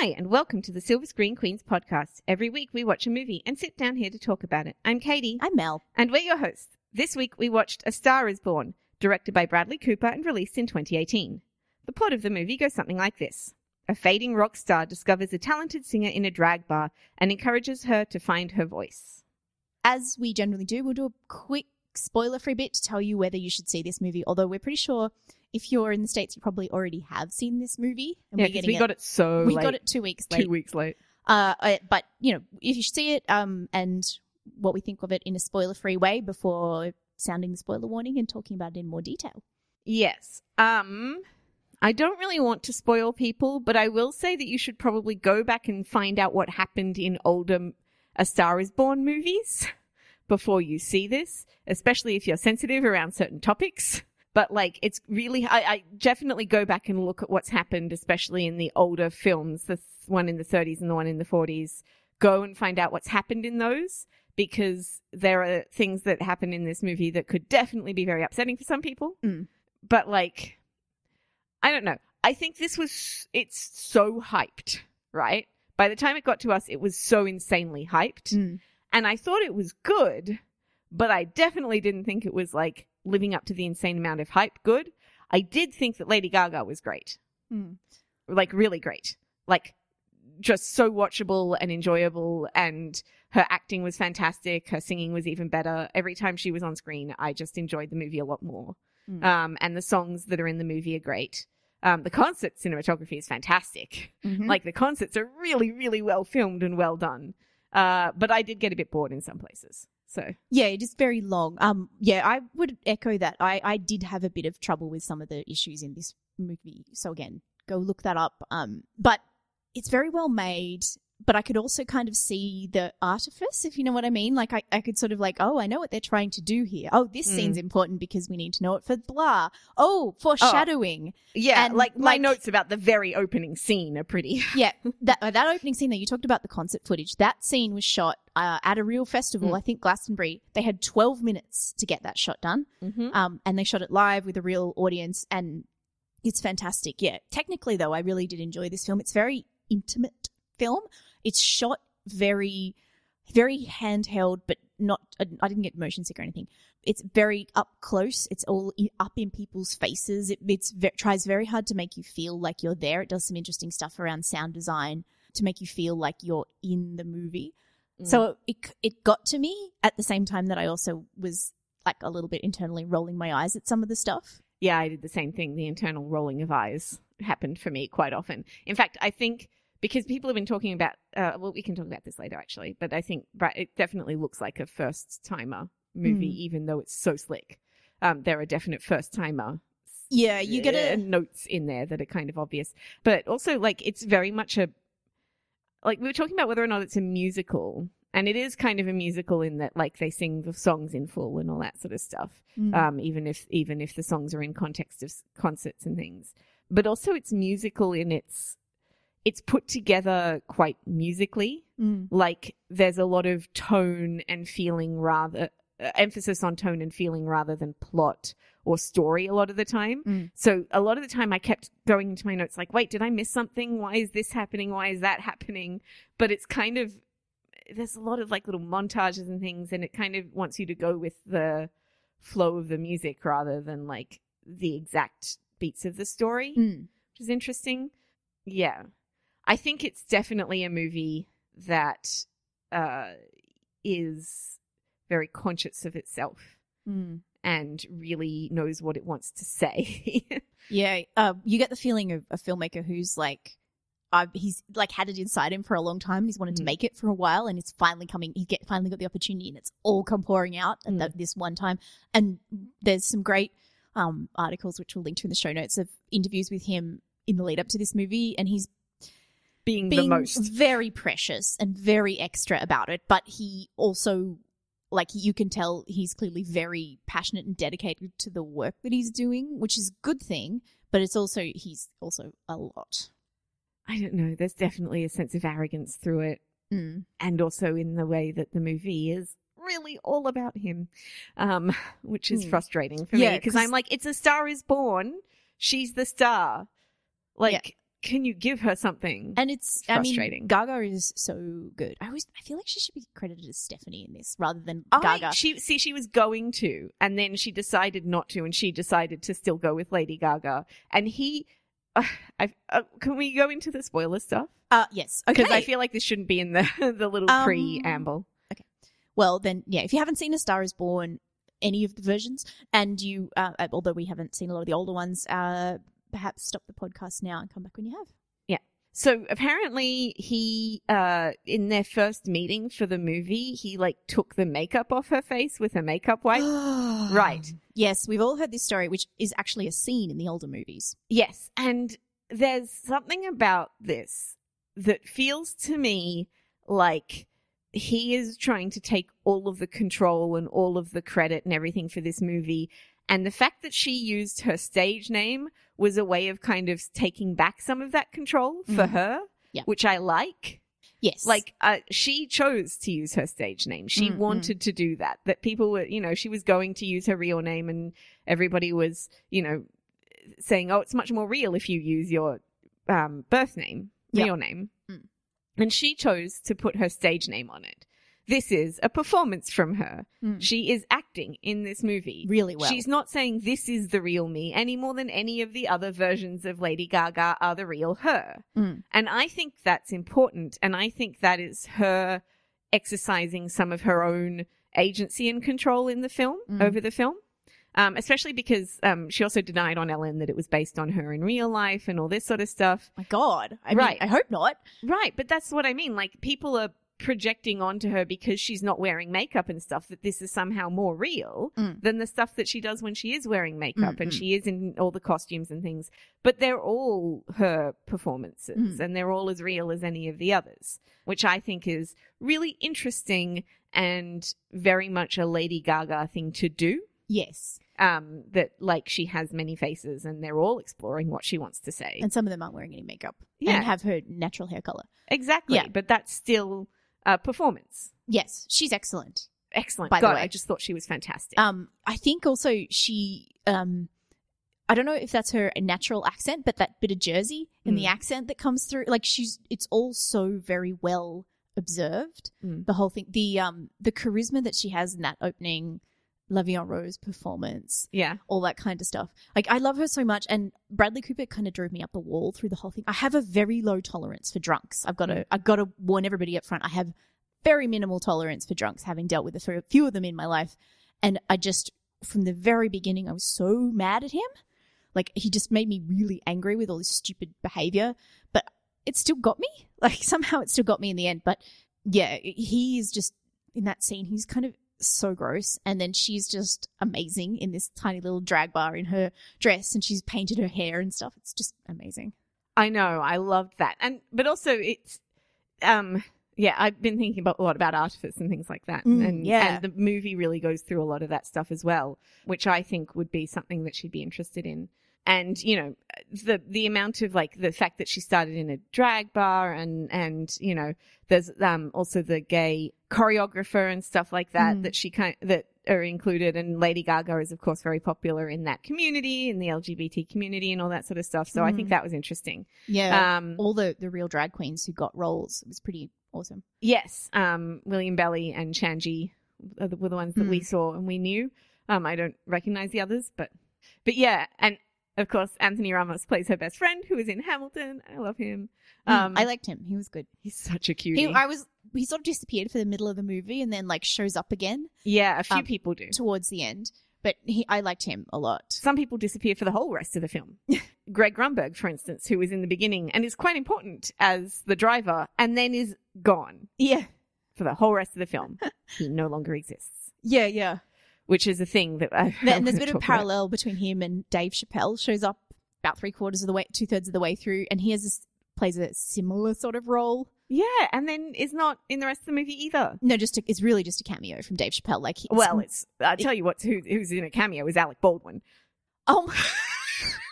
Hi, and welcome to the Silver Screen Queens podcast. Every week we watch a movie and sit down here to talk about it. I'm Katie, I'm Mel. and we're your hosts. This week we watched A Star is Born, directed by Bradley Cooper and released in 2018. The plot of the movie goes something like this A fading rock star discovers a talented singer in a drag bar and encourages her to find her voice. As we generally do, we'll do a quick spoiler free bit to tell you whether you should see this movie. Although we're pretty sure if you're in the States, you probably already have seen this movie. And Yeah, we're getting we got it so we late. got it two weeks late. two weeks late. Uh, uh, but you know, if you see it, um, and what we think of it in a spoiler free way before sounding the spoiler warning and talking about it in more detail. Yes. Um I don't really want to spoil people, but I will say that you should probably go back and find out what happened in older A Star is Born movies before you see this, especially if you're sensitive around certain topics. But like, it's really, I, I definitely go back and look at what's happened, especially in the older films, the one in the 30s and the one in the 40s. Go and find out what's happened in those because there are things that happen in this movie that could definitely be very upsetting for some people. Mm. But like, I don't know. I think this was, it's so hyped, right? By the time it got to us, it was so insanely hyped. Mm. And I thought it was good, but I definitely didn't think it was like living up to the insane amount of hype good. I did think that Lady Gaga was great. Mm. Like really great. Like just so watchable and enjoyable and her acting was fantastic. Her singing was even better. Every time she was on screen, I just enjoyed the movie a lot more. Mm. Um, and the songs that are in the movie are great. Um, the concert cinematography is fantastic. Mhm. Like the concerts are really, really well filmed and well done. Uh, but I did get a bit bored in some places. So Yeah, it is very long. Um, yeah, I would echo that. I, I did have a bit of trouble with some of the issues in this movie. So again, go look that up. Um, but it's very well made. But I could also kind of see the artifice, if you know what I mean. Like I, I could sort of like, oh, I know what they're trying to do here. Oh, this Mm. scene's important because we need to know it for blah. Oh, foreshadowing. yeah, And, like my like- notes about the very opening scene are pretty. yeah, that uh, that opening scene that you talked about the concert footage. That scene was shot uh, at a real festival. Mm. I think Glastonbury. They had twelve minutes to get that shot done. mm-hmm. um, and they shot it live with a real audience, and it's fantastic. Yeah, technically though, I really did enjoy this film. It's very intimate film. It's shot very, very handheld, but not. I didn't get motion sick or anything. It's very up close. It's all up in people's faces. It it's ve- tries very hard to make you feel like you're there. It does some interesting stuff around sound design to make you feel like you're in the movie. Mm. So it it got to me at the same time that I also was like a little bit internally rolling my eyes at some of the stuff. yeah, I did the same thing. The internal rolling of eyes happened for me quite often. In fact, I think because people have been talking about, uh, well, we can talk about this later actually, but I think Bra- it definitely looks like a first timer movie, Mm. even though it's so slick. Um, there are definite first timer Yeah, you get uh, a notes in there that are kind of obvious, but also like it's very much a like we were talking about whether or not it's a musical, and it is kind of a musical in that like they sing the songs in full and all that sort of stuff Mm. um, even if even if the songs are in context of concerts and things. But also, it's musical in its it's put together quite musically. Mm. Like there's a lot of tone and feeling rather uh, emphasis on tone and feeling rather than plot or story a lot of the time. Mm. So a lot of the time I kept going into my notes like, wait, did I miss something? Why is this happening? Why is that happening? But it's kind of there's a lot of like little montages and things and it kind of wants you to go with the flow of the music rather than like the exact beats of the story, Mm. which is interesting. Yeah. I think it's definitely a movie that uh is very conscious of itself Mm. and really knows what it wants to say. Yeah, uh, you get the feeling of a filmmaker who's like, uh, he's like had it inside him for a long time. and He's wanted to Mhm. make it for a while, and it's finally coming. He get finally got the opportunity, and it's all come pouring out at Mm. that, this one time. And there's some great um, articles which we'll link to in the show notes of interviews with him in the lead up to this movie, and he's Being the most. very precious and very extra about it, but he also like you can tell he's clearly very passionate and dedicated to the work that he's doing, which is a good thing, but it's also he's also a lot. I don't know. There's definitely a sense of arrogance through it. Mm. and also in the way that the movie is really all about him, um, which is Hmm. frustrating for Yeah, me because I'm like, it's a star is born. She's the star. Like, can you give her something? And it's, It's I frustrating. mean, Gaga is so good. I always, I feel like she should be credited as Stephanie in this rather than I- Gaga. she see she was going to, and then she decided not to, and she decided to still go with Lady Gaga. And he, uh, I, uh, can we go into the spoiler stuff? Uh, yes. Okay. Because I feel like this shouldn't be in the the little Um, preamble. Okay, well, then, yeah, if you haven't seen A Star is Born, any of the versions, and you, uh, although we haven't seen a lot of the older ones, uh, perhaps stop the podcast now and come back when you have. Yeah. So apparently he uh in their first meeting for the movie, he like took the makeup off her face with a makeup wipe. Right. Yes, we've all heard this story, which is actually a scene in the older movies. Yes, and there's something about this that feels to me like he is trying to take all of the control and all of the credit and everything for this movie. And the fact that she used her stage name was a way of kind of taking back some of that control for Mhm. her, Yeah. which I like. Yes. Like, uh, she chose to use her stage name. She Mm, mm. wanted to do that. That people were, you know, she was going to use her real name, and everybody was, you know, saying, "Oh, it's much more real if you use your um, birth name, Yep. real name." Mm. And she chose to put her stage name on it. This is a performance from her. Mm. She is acting in this movie. really well. She's not saying this is the real me any more than any of the other versions of Lady Gaga are the real her. Mm. And I think that's important. And I think that is her exercising some of her own agency and control in the film, Mm. over the film. Um, especially because um, she also denied on Ellen that it was based on her in real life and all this sort of stuff. My God. I Right. Mean, I hope not. Right, but that's what I mean. Like people are projecting onto her because she's not wearing makeup and stuff that this is somehow more real Mm. than the stuff that she does when she is wearing makeup Mm, and mm. she is in all the costumes and things. But they're all her performances Mm. and they're all as real as any of the others, which I think is really interesting and very much a Lady Gaga thing to do. Yes. Um, that like she has many faces and they're all exploring what she wants to say. And some of them aren't wearing any makeup. Yeah. And have her natural hair color. exactly. Yeah. But that's still a performance. Yes. She's excellent. Excellent. By the way. I just thought she was fantastic. Um, I think also she, um, I don't know if that's her natural accent, but that bit of Jersey and the Mm. accent that comes through, like she's, it's all so very well observed. Mm. The whole thing, the um, the charisma that she has in that opening Vie Rose performance, yeah. all that kind of stuff. Like I love her so much, and Bradley Cooper kind of drove me up the wall through the whole thing. I have a very low tolerance for drunks. I've got to, Mm. I've got to warn everybody up front. I have very minimal tolerance for drunks, having dealt with a few of them in my life, and I just from the very beginning I was so mad at him. Like he just made me really angry with all his stupid behavior, but it still got me. Like somehow it still got me in the end. But yeah, he is just in that scene. He's kind of so gross, and then she's just amazing in this tiny little drag bar in her dress, and she's painted her hair and stuff. It's just amazing. I know. I loved that. And, but also it's, um, yeah, I've been thinking about a lot about artifice and things like that. Mm, and, yeah. and the movie really goes through a lot of that stuff as well, which I think would be something that she'd be interested in. And, you know, the, the amount of like the fact that she started in a drag bar and, and, you know, there's, um, also the gay choreographer and stuff like that, Mm. that she kind that are included. And Lady Gaga is, of course, very popular in that community, in the LGBT community and all that sort of stuff. So I think Mm. that was interesting. Yeah, Um, all the the real drag queens who got roles. It was pretty awesome. Yes, um, Willam Belli and Shangela were the ones that we Mm. saw and we knew. Um, I don't recognize the others, but but yeah, and of course Anthony Ramos plays her best friend, who is in Hamilton. I love him. Um, I liked him. He was good. he's such a cutie. He, I was he sort of disappeared for the middle of the movie and then like shows up again yeah, a few um, people do. towards the end. But he, I liked him a lot. Some people disappear for the whole rest of the film. Greg Grunberg, for instance, who was in the beginning and is quite important as the driver, and then is gone Yeah, for the whole rest of the film. he no longer exists, yeah, yeah. Which is a thing that I. Then there's a bit of talk about. parallel between him and Dave Chappelle. Shows up about three quarters of the way, two thirds of the way through, and he has this plays a similar sort of role. Yeah, and then is not in the rest of the movie either. No, just a, it's really just a cameo from Dave Chappelle. Like, it's, well, it's I tell you what, who, who's in a cameo is Alec Baldwin. oh, my-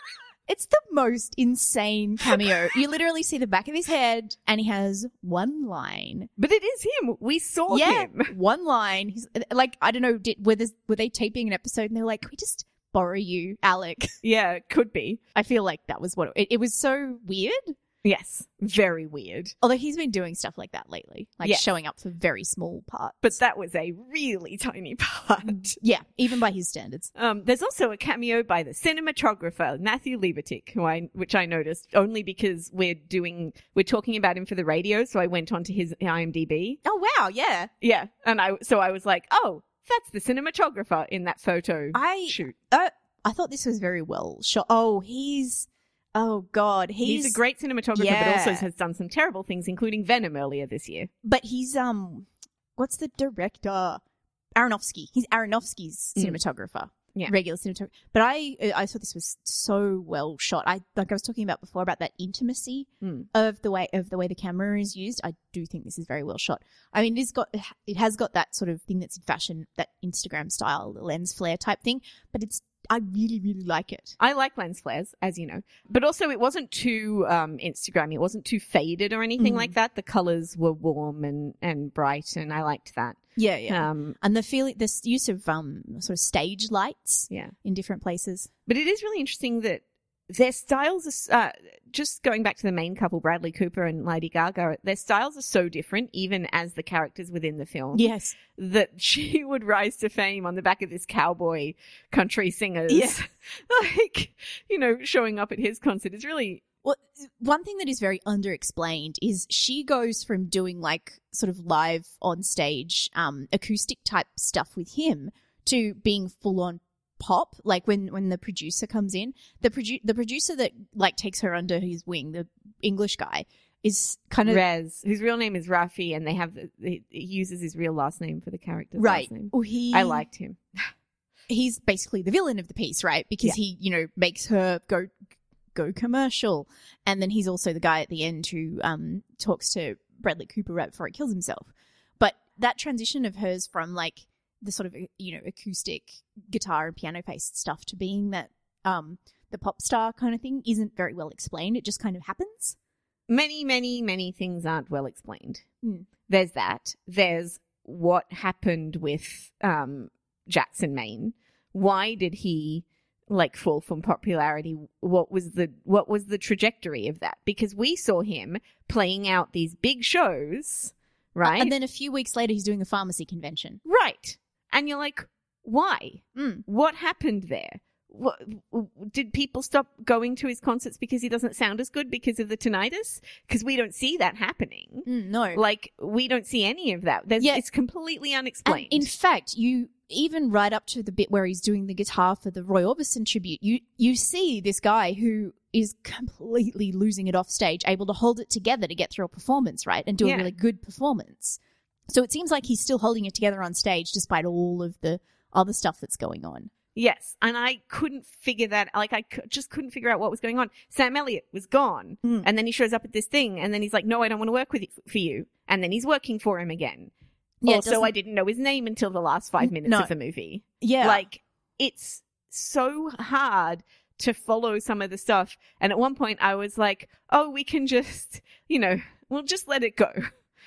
it's the most insane cameo. you literally see the back of his head, and he has one line. But it is him. We saw yeah, him. one line. He's like, I don't know, did were, this, were they taping an episode and they're like, we just borrow you, Alec. Yeah, could be. I feel like that was what it, it was so weird. Yes, very weird. Although he's been doing stuff like that lately, like showing up for very small parts. But that was a really tiny part. yeah, even by his standards. Um, there's also a cameo by the cinematographer Matthew Libatique, who I which I noticed only because we're doing we're talking about him for the radio, so I went onto his IMDb. Oh wow, yeah. Yeah, and I so I was like, oh, that's the cinematographer in that photo I shoot. uh, I thought this was very well shot. Oh, he's oh god, he's, He's, a great cinematographer, but also has done some terrible things, including Venom earlier this year. but he's um what's the director? Aronofsky. He's Aronofsky's Mm. cinematographer. Yeah. Regular cinematographer. But I I thought this was so well shot. I like I was talking about before about that intimacy Mm. of the way of the way the camera is used. I do think this is very well shot. I mean, it's got it has got that sort of thing that's in fashion, that Instagram style, lens flare type thing, but it's I really really like it. I like lens flares, as you know, but also it wasn't too um, Instagram. It wasn't too faded or anything Mm. like that. The colors were warm and and bright, and I liked that. Yeah, Um, and the feeling, this use of um sort of stage lights yeah, in different places. but it is really interesting that their styles are uh, just going back to the main couple, Bradley Cooper and Lady Gaga. Their styles are so different, even as the characters within the film. Yes, that she would rise to fame on the back of this cowboy country singers. Yeah. like, you know, showing up at his concert is really Well, one thing that is very underexplained is she goes from doing like sort of live on stage um acoustic type stuff with him to being full on pop like when when the producer comes in the produ- the producer that like takes her under his wing the english guy is kind of Rez, whose real name is Rafi, and they have the, he uses his real last name for the character's right last name. Well, he I liked him. he's basically the villain of the piece, right? Because he, you know, makes her go go commercial, and then he's also the guy at the end who um talks to Bradley Cooper right before he kills himself. But that transition of hers from like the sort of you know acoustic guitar and piano based stuff to being that um the pop star kind of thing isn't very well explained. It just kind of happens. Many, many, many things aren't well explained. Hmm. There's that. There's what happened with um, Jackson Maine. Why did he like fall from popularity? What was the what was the trajectory of that? Because we saw him playing out these big shows, right? And then a few weeks later, he's doing a pharmacy convention. right. And you're like, why? Mm. What happened there? What, did people stop going to his concerts because he doesn't sound as good because of the tinnitus? Because we don't see that happening. Mm, no, Like we don't see any of that. There's, Yeah. It's completely And unexplained. in fact, you even right up to the bit where he's doing the guitar for the Roy Orbison tribute, you you see this guy who is completely losing it off stage, able to hold it together to get through a performance, right, and do Yeah. a really good performance. So it seems like he's still holding it together on stage despite all of the other stuff that's going on. yes, and I couldn't figure that. Like I c- just couldn't figure out what was going on. Sam Elliott was gone, Mm. and then he shows up at this thing, and then he's like, "No, I don't want to work with you, for you." And then he's working for him again. Yeah, also, I didn't know his name until the last five minutes no. of the movie. Yeah, Like it's so hard to follow some of the stuff. And at one point I was like, oh, we can just, you know, we'll just let it go.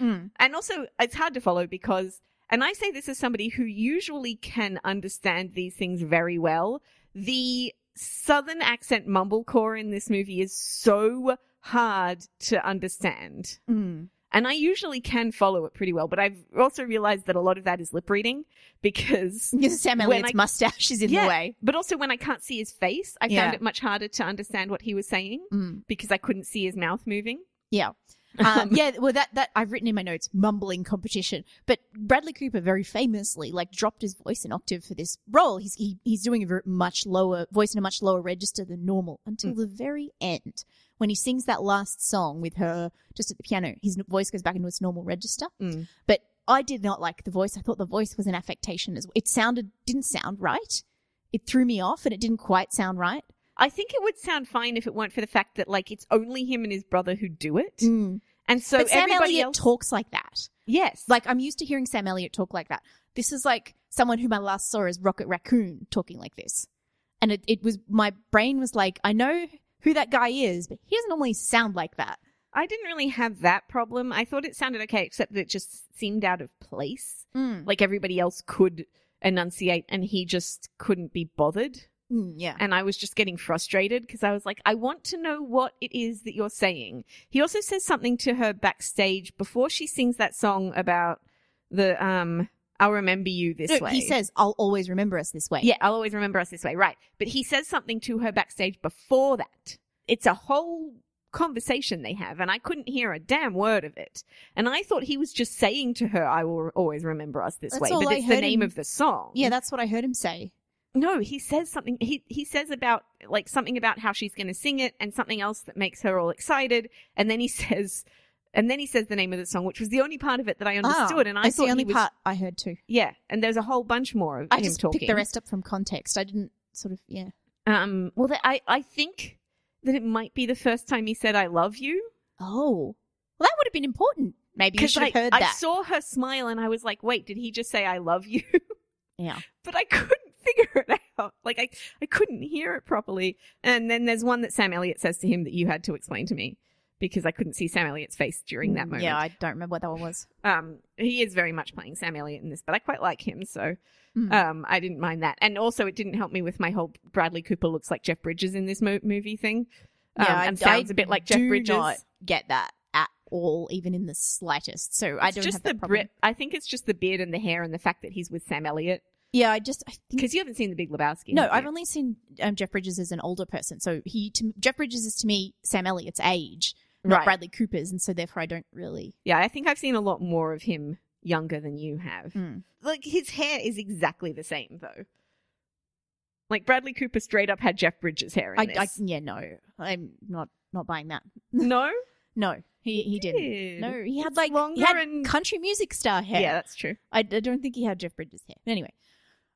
Mm. And also it's hard to follow because, and I say this as somebody who usually can understand these things very well. The southern accent mumblecore in this movie is so hard to understand. Mm. And I usually can follow it pretty well, but I've also realized that a lot of that is lip reading because Sam Elliott's I- mustache is in Yeah. the way. but also when I can't see his face, I Yeah. found it much harder to understand what he was saying Mm. because I couldn't see his mouth moving. Yeah. Um, yeah, well, that that I've written in my notes, mumbling competition. But Bradley Cooper very famously like dropped his voice an octave for this role. He's he, he's doing a ver- much lower voice in a much lower register than normal until the very end when he sings that last song with her just at the piano. His voice goes back into its normal register. Mm. But I did not like the voice. I thought the voice was an affectation as well. It sounded didn't sound right. It threw me off, and it didn't quite sound right. I think it would sound fine if it weren't for the fact that like it's only him and his brother who do it, and so but Sam Elliott else talks like that. Yes, Like I'm used to hearing Sam Elliott talk like that. This is like someone whom I last saw as Rocket Raccoon talking like this. And it, it was my brain was like, I know who that guy is, but he doesn't normally sound like that. I didn't really have that problem. I thought it sounded okay, except that it just seemed out of place. Mm. Like everybody else could enunciate, and he just couldn't be bothered. Mm, yeah. and I was just getting frustrated because I was like, I want to know what it is that you're saying. He also says something to her backstage before she sings that song about the um I'll remember you this No, way. he says, "I'll always remember us this way." Yeah, I'll always remember us this way. Right. But he says something to her backstage before that. It's a whole conversation they have, and I couldn't hear a damn word of it. And I thought he was just saying to her, I will always remember us this That's way. But it's the name him- of the song. yeah, that's what I heard him say. No, he says something. He he says about like something about how she's going to sing it, and something else that makes her all excited. And then he says, and then he says the name of the song, which was the only part of it that I understood. and I that's thought the only was, part I heard too. yeah. And there's a whole bunch more of I him just talking. picked the rest up from context. I didn't sort of yeah. Um, well, I I think that it might be the first time he said "I love you" Oh, well, that would have been important. Maybe you should I, have heard I that. saw her smile and I was like, "Wait, did he just say I love you?" yeah. but I couldn't figure it out. Like I, I couldn't hear it properly. And then there's one that Sam Elliott says to him that you had to explain to me because I couldn't see Sam Elliott's face during that moment. Mm, Yeah, I don't remember what that one was. Um, he is very much playing Sam Elliott in this, but I quite like him, so Mm. um, I didn't mind that. And also, it didn't help me with my whole Bradley Cooper looks like Jeff Bridges in this mo- movie thing. Um, Yeah, I- and sounds I a bit like Jeff Bridges. not get that at all, even in the slightest. So I It's don't just have the problem. Brit. I think it's just the beard and the hair and the fact that he's with Sam Elliott. Yeah, I just Because you haven't seen The Big Lebowski. no. I've only seen um, Jeff Bridges as an older person. So he to, Jeff Bridges is to me Sam Elliott's age, not Right. Bradley Cooper's, and so therefore I don't really. Yeah, I think I've seen a lot more of him younger than you have. Mm. Like his hair is exactly the same though. Like Bradley Cooper straight up had Jeff Bridges hair in I, this. I yeah no, I'm not not buying that. no, No, he he didn't. No, he had It's like longer he had and country music star hair. yeah, that's true. I, I don't think he had Jeff Bridges hair. Anyway,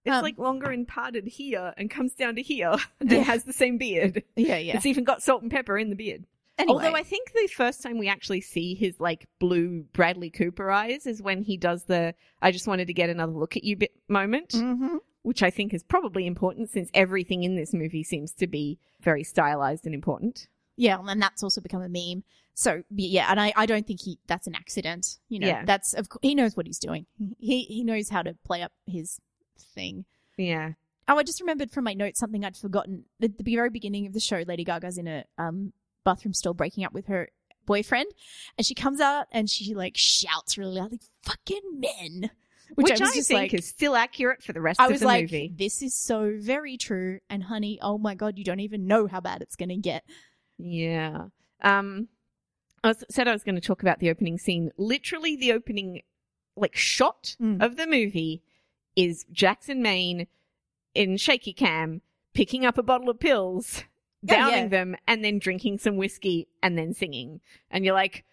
It's Um, like longer and parted here and comes down to here and Yeah. has the same beard. yeah, yeah. It's even got salt and pepper in the beard. Anyway, Although I think the first time we actually see his like blue Bradley Cooper eyes is when he does the I just wanted to get another look at you bit moment. Mhm. which I think is probably important since everything in this movie seems to be very stylized and important. Yeah, and that's also become a meme. So yeah, and I, I don't think he that's an accident. You know, Yeah. that's of course he knows what he's doing. He he knows how to play up his thing. Yeah. Oh, I just remembered from my notes something I'd forgotten. At the very beginning of the show, Lady Gaga's in a um bathroom stall breaking up with her boyfriend, and she comes out and she like shouts really loud, like "fucking men," Which, which, I, I think like, is still accurate for the rest I of was the like, movie. this is so very true. And honey, oh my god, you don't even know how bad it's gonna get. Yeah. Um I was, said I was going to talk about the opening scene. Literally the opening like shot Mm. of the movie is Jackson Maine in shaky cam picking up a bottle of pills, downing yeah. them and then drinking some whiskey and then singing. And you're like,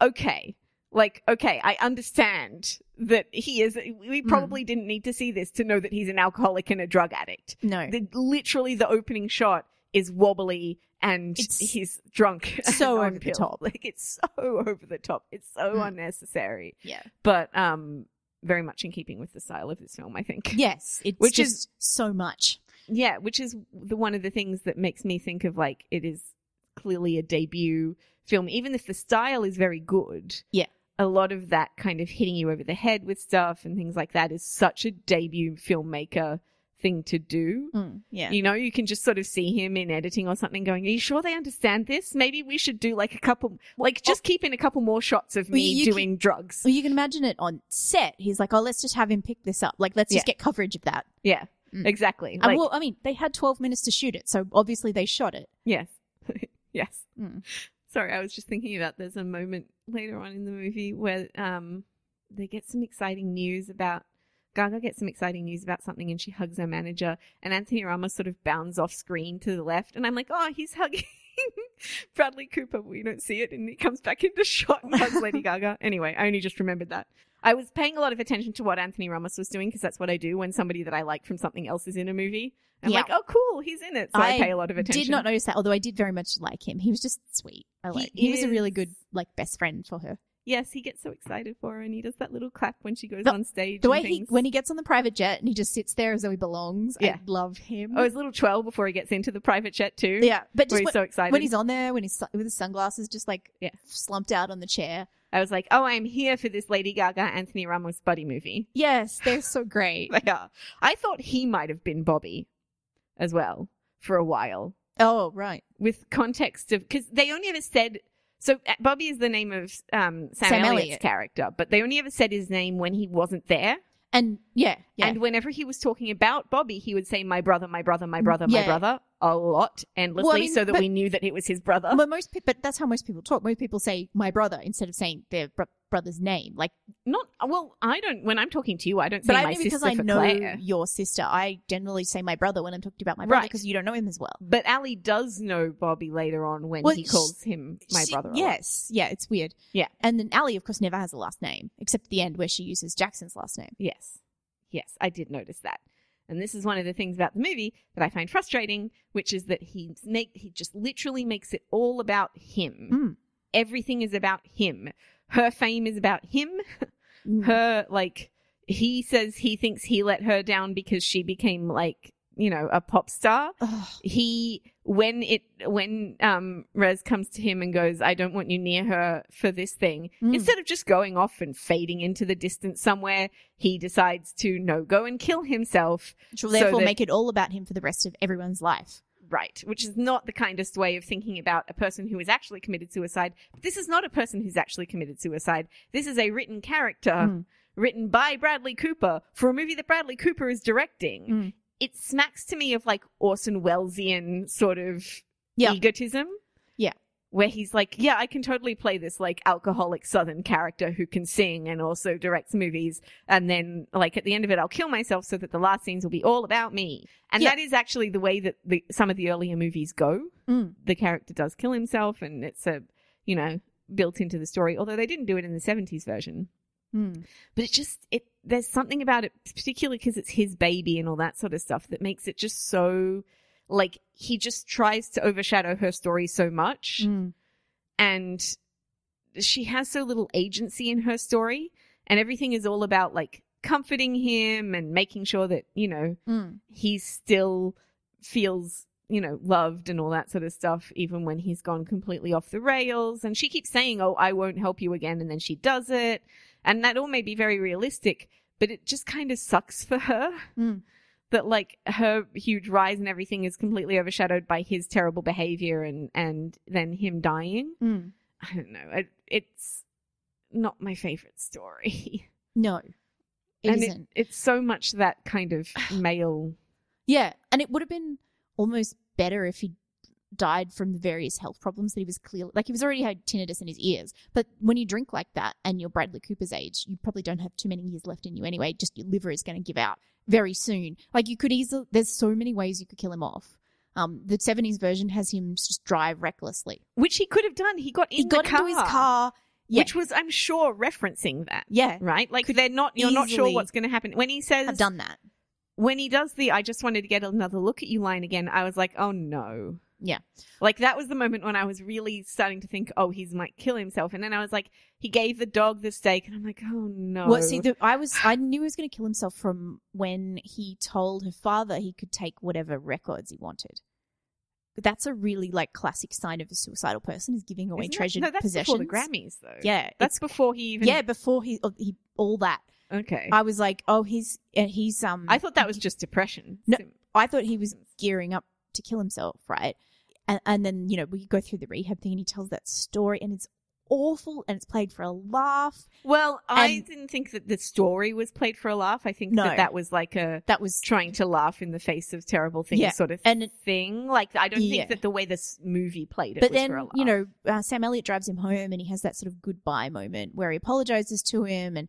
okay. Like, okay, I understand that he is, we Hmm. probably didn't need to see this to know that he's an alcoholic and a drug addict. No, The, literally the opening shot is wobbly and It's he's drunk. so over the top. Like it's so over the top. It's so Mm. unnecessary. yeah. But um very much in keeping with the style of this film, I think. Yes, it's Which just is- so much. Yeah, which is the one of the things that makes me think of like it is clearly a debut film, even if the style is very good. Yeah. A lot of that kind of hitting you over the head with stuff and things like that is such a debut filmmaker thing to do. Mm, yeah. You know, you can just sort of see him in editing or something going, Are you sure they understand this? Maybe we should do like a couple, like just keep in a couple more shots of me you- you doing drugs. well, you can imagine it on set. He's like, "Oh, let's just have him pick this up. Like, let's just get coverage of that." Yeah, Mm. exactly. Like, well, I mean, they had twelve minutes to shoot it, so obviously they shot it. yes. yes. Mm. Sorry, I was just thinking about there's a moment later on in the movie where um they get some exciting news about Gaga gets some exciting news about something and she hugs her manager and Anthony Ramos sort of bounds off screen to the left and I'm like, oh, he's hugging Bradley Cooper. We don't see it and he comes back into shot and hugs Lady Gaga. Anyway, I only just remembered that. I was paying a lot of attention to what Anthony Ramos was doing because that's what I do when somebody that I like from something else is in a movie. I'm Yeah. like, oh, cool, he's in it. So I, I pay a lot of attention. Did not notice that, although I did very much like him. He was just sweet. I He like. He, was a really good like best friend for her. Yes, he gets so excited for her and he does that little clap when she goes The- on stage. The way he when he gets on the private jet and he just sits there as though he belongs. Yeah. I love him. Oh, his little twirl before he gets into the private jet too. yeah, but just he's when, so excited. when he's on there, when he's with his sunglasses, just like Yeah. slumped out on the chair. I was like, oh, I'm here for this Lady Gaga Anthony Ramos buddy movie. Yes, they're so great. They are. I thought he might have been Bobby as well for a while Oh, right. with context of because they only ever said so uh, Bobby is the name of um, Sam, Sam Elliott's Elliott. character, but they only ever said his name when he wasn't there. And yeah, yeah. And whenever he was talking about Bobby, he would say "my brother, my brother, my brother, my brother" a lot endlessly, Well, I mean, so that but- we knew that it was his brother. Well, most people, but that's how most people talk. Most people say my brother instead of saying their br- brother's name. Like, Not well. I don't. When I'm talking to you, I don't say but my only sister because I for know Claire. your sister, I generally say my brother when I'm talking about my brother Right. because you don't know him as well. But Ali does know Bobby later on when Well, he sh- calls him my She- brother. a lot. Yes, yeah, it's weird. Yeah. and then Ali, of course, never has a last name except at the end where she uses Jackson's last name. Yes. Yes, I did notice that. And this is one of the things about the movie that I find frustrating, which is that he make he just literally makes it all about him. Mm. Everything is about him. Her fame is about him. Mm. Her like he says he thinks he let her down because she became like, you know, a pop star. Ugh. He when it when um Rez comes to him and goes, I don't want you near her for this thing, Mm. instead of just going off and fading into the distance somewhere, he decides to no go and kill himself. Which will so therefore that- make it all about him for the rest of everyone's life. Right, which is not the kindest way of thinking about a person who has actually committed suicide. But this is not a person who's actually committed suicide. This is a written character Mm. written by Bradley Cooper for a movie that Bradley Cooper is directing. Mm. It smacks to me of like Orson Wellesian sort of Yeah. egotism. Where he's like, yeah, I can totally play this like alcoholic southern character who can sing and also directs movies. And then like at the end of it, I'll kill myself so that the last scenes will be all about me. And Yeah. that is actually the way that the, some of the earlier movies go. Mm. The character does kill himself and it's a, you know, built into the story, although they didn't do it in the 70s version. Mm. But it just, it, there's something about it, particularly because it's his baby and all that sort of stuff that makes it just so, like, he just tries to overshadow her story so much Mm. and she has so little agency in her story and everything is all about like comforting him and making sure that you know Mm. he still feels you know loved and all that sort of stuff even when he's gone completely off the rails and she keeps saying oh i won't help you again and then she does it and that all may be very realistic but it just kind of sucks for her Mm. That like her huge rise and everything is completely overshadowed by his terrible behavior and and then him dying Mm. I don't know. It, it's not my favorite story. No, it and isn't. It, it's so much that kind of male. Yeah, and it would have been almost better if he died from the various health problems that he was clearly like he was already had tinnitus in his ears. But when you drink like that and you're Bradley Cooper's age, you probably don't have too many years left in you anyway. Just your liver is going to give out very soon. Like you could easily, there's so many ways you could kill him off. Um, the '70s version has him just drive recklessly. Which he could have done. He got in he got car, into his car. Yeah, which was, I'm sure, referencing that. yeah, Right? Like Could they're not. You're not sure what's going to happen when he says I've done that. when he does the "I just wanted to get another look at you" line again. I was like, oh no. Yeah. Like that was the moment when I was really starting to think, oh, he's might kill himself, and then I was like, he gave the dog the steak, and I'm like, oh no. Well, see, the, I was I knew he was going to kill himself from when he told her father he could take whatever records he wanted. That's a really like classic sign of a suicidal person is giving away Isn't that- no, that's possessions. before the Grammys, though. Yeah, that's before he even. yeah, before he, he all that. Okay. I was like, oh, he's uh, he's um. I thought that was just depression. No. I thought he was gearing up to kill himself, right? And and then you know we go through the rehab thing, and he tells that story, and it's awful, and it's played for a laugh. Well, I didn't think that the story was played for a laugh. I think No. that that was like a That was trying to laugh in the face of terrible things Yeah, sort of and thing. Like I don't Yeah. think that the way this movie played it but then for a laugh. you know uh, Sam Elliott drives him home and he has that sort of goodbye moment where he apologizes to him and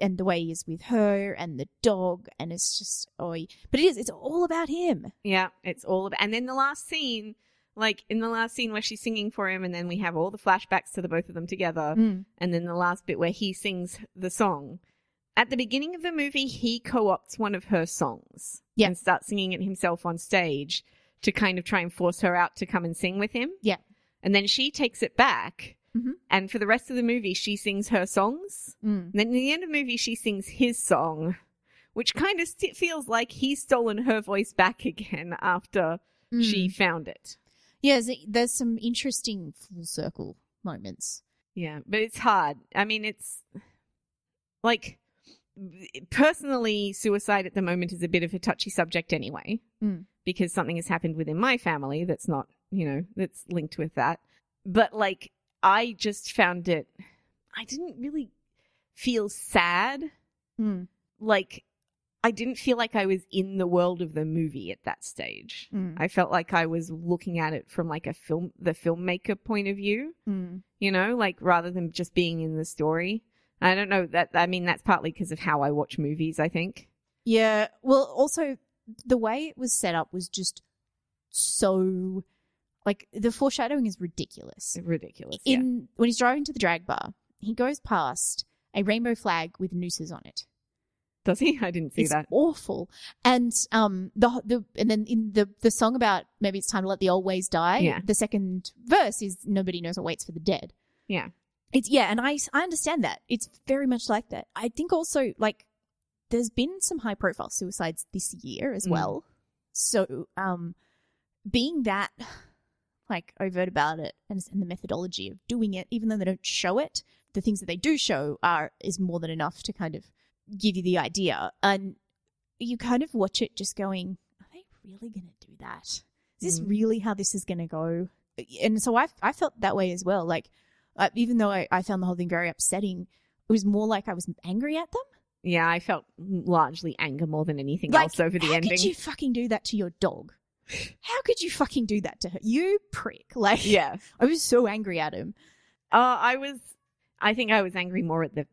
and the way he is with her and the dog and it's just oh but it is it's all about him Yeah, it's all about. And then the last scene, like in the last scene where she's singing for him, and then we have all the flashbacks to the both of them together, Mm. and then the last bit where he sings the song. At the beginning of the movie, he co-opts one of her songs Yeah. and starts singing it himself on stage to kind of try and force her out to come and sing with him. Yeah. And then she takes it back. Mhm. And for the rest of the movie, she sings her songs. Mm. And then in the end of the movie, she sings his song, which kind of st- feels like he's stolen her voice back again after she Mm. found it. yeah there's, there's some interesting full circle moments Yeah, but it's hard. I mean, it's like personally, suicide at the moment is a bit of a touchy subject anyway. Mm. because something has happened within my family that's not, you know, that's linked with that. But like, I just found it, I didn't really feel sad. Mm. Like, I didn't feel like I was in the world of the movie at that stage. Mm. I felt like I was looking at it from like a film, the filmmaker point of view, Mm. you know, like rather than just being in the story. I don't know that, I mean, that's partly because of how I watch movies, I think. Yeah. Well, also the way it was set up was just so like the foreshadowing is ridiculous. Ridiculous. yeah. In when he's driving to the drag bar, he goes past a rainbow flag with nooses on it. Does he? I didn't see it's that. awful. And um the the and then in the the song about maybe it's time to let the old ways die. Yeah. The second verse is nobody knows what waits for the dead. Yeah. It's yeah, and I I understand that. It's very much like that. I think also like there's been some high profile suicides this year as Mm. well. So um being that like overt about it and, and the methodology of doing it, even though they don't show it, the things that they do show are is more than enough to kind of give you the idea. And you kind of watch it just going, are they really going to do that? Is this Mm. really how this is going to go? And so I, I felt that way as well. Like, uh, even though I, I found the whole thing very upsetting, it was more like I was angry at them. Yeah, I felt largely anger more than anything Like, else over the how ending. could you fucking do that to your dog? How could you fucking do that to her? You prick. Like, Yeah. I was so angry at him. Uh, I was, I think I was angry more at the,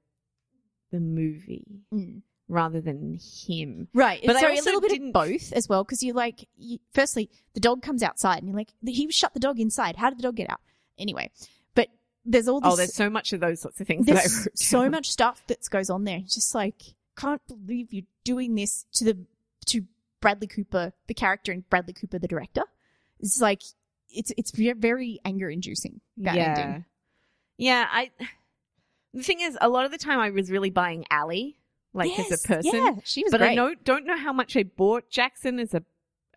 the movie Mm. rather than him. Right. But I so a little bit of both as well, because you're like, you, firstly, the dog comes outside and you're like, he shut the dog inside. How did the dog get out? Anyway, but there's all this. Oh, there's so much of those sorts of things that I there's so much stuff that goes on there. It's just like, can't believe you're doing this to the, to Bradley Cooper, the character, and Bradley Cooper, the director. It's like, it's, it's ve- very anger inducing, that yeah. ending. Yeah, I. The thing is, a lot of the time I was really buying Allie, like as a person. Yeah, she was but great. I know, don't know how much I bought Jackson as a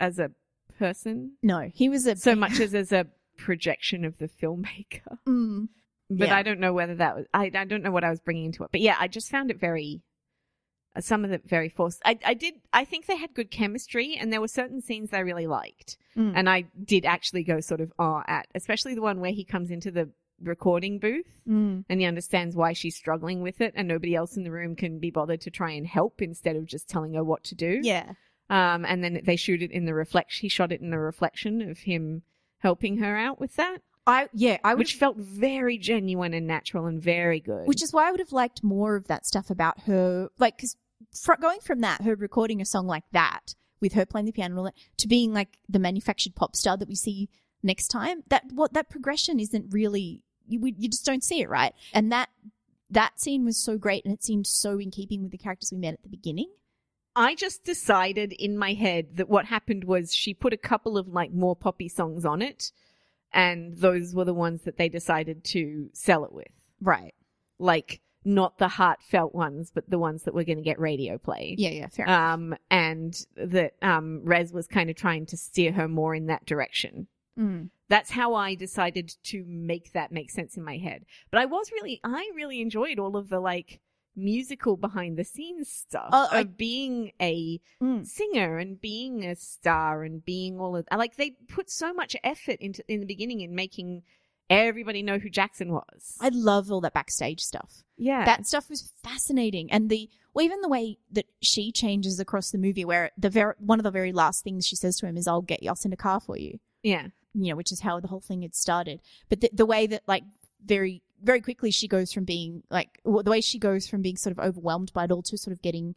as a person No, he was a. so much as as a projection of the filmmaker. Mm, But Yeah. I don't know whether that was. I I don't know what I was bringing into it. But yeah, I just found it very. Some of it very forced. I I did. I think they had good chemistry, and there were certain scenes I really liked, mm. and I did actually go sort of oh at, especially the one where he comes into the recording booth Mm. and he understands why she's struggling with it and nobody else in the room can be bothered to try and help instead of just telling her what to do. Yeah. Um, and then they shoot it in the reflect. He shot it in the reflection of him helping her out with that, I, yeah, I which felt very genuine and natural and very good. which is why I would have liked more of that stuff about her, like because going from that, her recording a song like that with her playing the piano and all that, to being like the manufactured pop star that we see next time, that what that progression isn't really you we, you just don't see it right, and that that scene was so great and it seemed so in keeping with the characters we met at the beginning. I just decided in my head that what happened was she put a couple of like more poppy songs on it, and those were the ones that they decided to sell it with. Right. Like not the heartfelt ones, but the ones that were going to get radio play. Yeah. Yeah. Fair. Um, and that um, Rez was kind of trying to steer her more in that direction. Mm. That's how I decided to make that make sense in my head. But I was really, I really enjoyed all of the like musical behind the scenes stuff I- of being a Mm. singer and being a star and being all of like they put so much effort into in the beginning in making everybody know who Jackson was. I love all that backstage stuff. yeah, that stuff was fascinating. And the well even the way that she changes across the movie where the very one of the very last things she says to him is i'll get you i'll send a car for you. Yeah, you know which is how the whole thing had started. But the, the way that like very very quickly she goes from being like well, the way she goes from being sort of overwhelmed by it all to sort of getting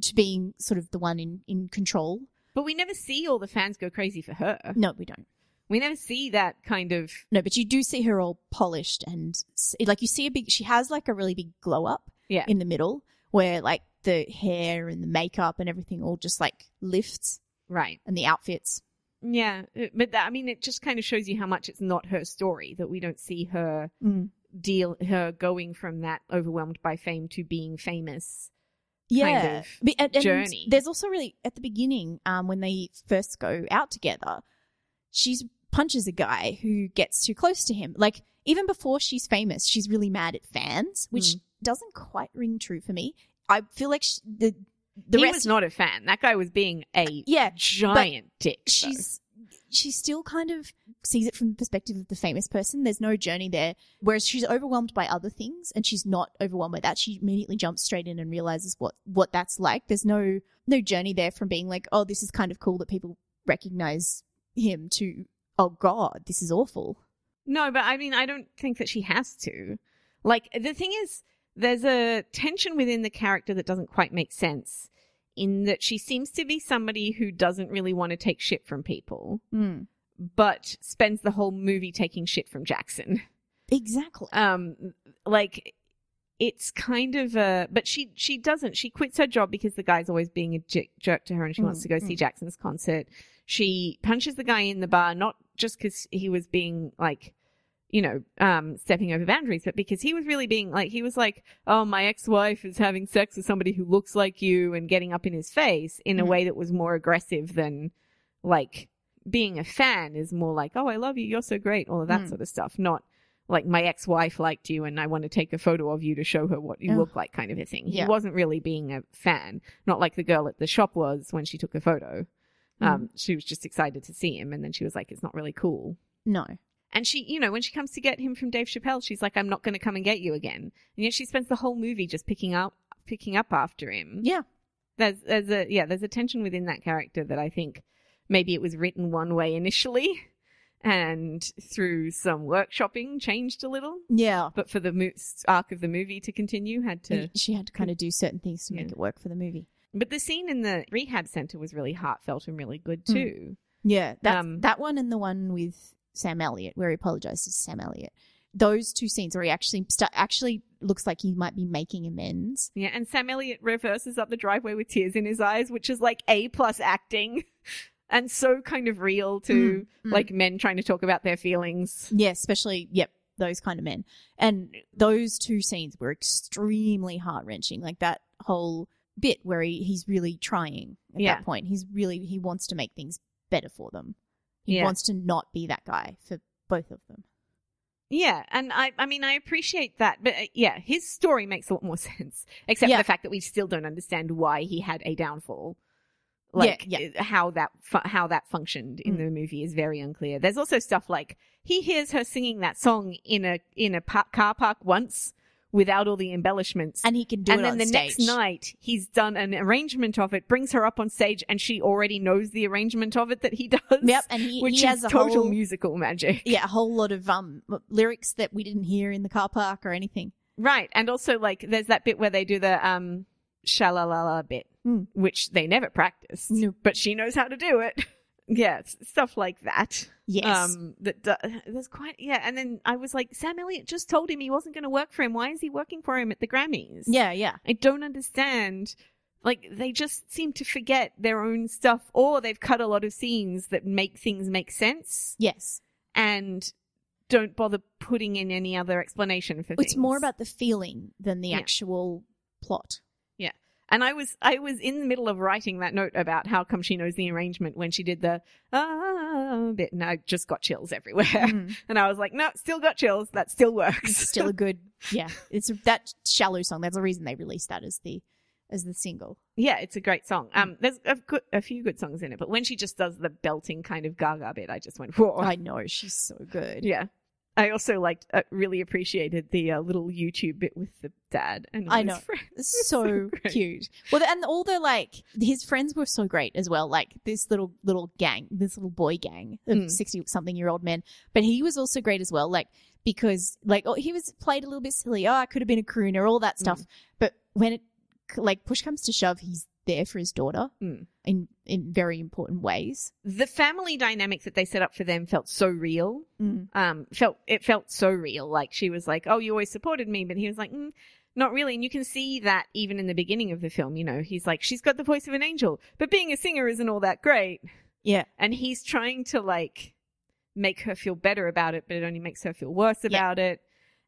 to being sort of the one in in control. But we never see all the fans go crazy for her. no we don't We never see that kind of no but you do see her all polished and like you see a big she has like a really big glow up yeah. in the middle where like the hair and the makeup and everything all just like lifts right. and the outfits. Yeah, uh, but that, I mean, it just kind of shows you how much it's not her story that we don't see her deal, her going from that overwhelmed by fame to being famous. Yeah. of But- and- and journey. There's also really at the beginning, um, when they first go out together, she's punches a guy who gets too close to him. Like even before she's famous, she's really mad at fans, which Mm. doesn't quite ring true for me. I feel like sh the the he rest was not a fan. That guy was being a yeah, giant dick. though. she's she still kind of sees it from the perspective of the famous person. There's no journey there. Whereas she's overwhelmed by other things and she's not overwhelmed by that. She immediately jumps straight in and realizes what what that's like. There's no no journey there from being like, oh, this is kind of cool that people recognize him to oh god, this is awful. No, but I mean, I don't think that she has to. Like, the thing is, there's a tension within the character that doesn't quite make sense in that she seems to be somebody who doesn't really want to take shit from people, Mm. but spends the whole movie taking shit from Jackson. Exactly. Um, like, it's kind of a, but she, she doesn't. She quits her job because the guy's always being a j- jerk to her and she wants Mm, to go see mm. Jackson's concert. She punches the guy in the bar, not just because he was being like, you know, um, stepping over boundaries, but because he was really being like, he was like, oh, my ex-wife is having sex with somebody who looks like you and getting up in his face in a Mhm. way that was more aggressive than like being a fan is more like, oh, I love you. You're so great. All of that Mm. sort of stuff. Not like my ex-wife liked you and I want to take a photo of you to show her what you Ugh. look like kind of a thing. He wasn't really being a fan, not like the girl at the shop was when she took a photo. Mm. Um, she was just excited to see him and then she was like, it's not really cool. No. And she, you know, when she comes to get him from Dave Chappelle, she's like, I'm not going to come and get you again. And yet she spends the whole movie just picking up, picking up after him. Yeah. There's, there's a, yeah, there's a tension within that character that I think maybe it was written one way initially and through some workshopping changed a little. Yeah. But for the mo- arc of the movie to continue, had to. She had to kind of do certain things to make it work for the movie. But the scene in the rehab center was really heartfelt and really good Mm. too. Yeah, that Um, that one and the one with Sam Elliott, where he apologizes to Sam Elliott. Those two scenes where he actually st- actually looks like he might be making amends. Yeah, and Sam Elliott reverses up the driveway with tears in his eyes, which is like A plus acting and so kind of real to Mm, mm. like men trying to talk about their feelings. Yeah, especially yep, those kind of men. And those two scenes were extremely heart wrenching. Like that whole bit where he, he's really trying at Yeah. that point. He's really he wants to make things better for them. He Yeah. wants to not be that guy for both of them. Yeah, and I I mean I appreciate that, but uh, yeah, his story makes a lot more sense except Yeah. for the fact that we still don't understand why he had a downfall. Like uh, how that fu- how that functioned in Mm. the movie is very unclear. There's also stuff like he hears her singing that song in a in a pa- car park once without all the embellishments. And he can do and it And then the stage. next night he's done an arrangement of it, brings her up on stage, and she already knows the arrangement of it that he does. Yep, and he, which he is has a total whole, musical magic. yeah, a whole lot of um lyrics that we didn't hear in the car park or anything. Right, and also like there's that bit where they do the um shalalala bit, Hmm. which they never practiced, No. but she knows how to do it. yeah, stuff like that. Yes. Um, that there's quite yeah, and then I was like, Sam Elliott just told him he wasn't going to work for him. Why is he working for him at the Grammys? yeah, yeah. I don't understand. Like they just seem to forget their own stuff, or they've cut a lot of scenes that make things make sense, Yes. and don't bother putting in any other explanation for things. It's more about the feeling than the Yeah. actual plot. And I was I was in the middle of writing that note about how come she knows the arrangement when she did the ah bit, and I just got chills everywhere. Mm. And I was like, no, still got chills. That still works. It's still a good yeah. It's that shallow song. That's the reason they released that as the as the single. yeah, it's a great song. Mm. Um, there's a, a few good songs in it, but when she just does the belting kind of Gaga bit, I just went, whoa. I know she's so good. Yeah. I also liked, uh, really appreciated the uh, little YouTube bit with the dad and I his know. so, So cute. Well, and all the like, his friends were so great as well. Like this little little gang, this little boy gang of Mm. sixty something year old men. But he was also great as well. Like because like oh, he was played a little bit silly. Oh, I could have been a crooner, all that stuff. Mm. But when it like push comes to shove, he's there for his daughter Mm. in in very important ways. The family dynamic that they set up for them felt so real. Mm. um felt it felt so real like she was like oh you always supported me but he was like mm, not really and you can see that even in the beginning of the film you know he's like she's got the voice of an angel but being a singer isn't all that great Yeah. and he's trying to like make her feel better about it but it only makes her feel worse Yeah. about it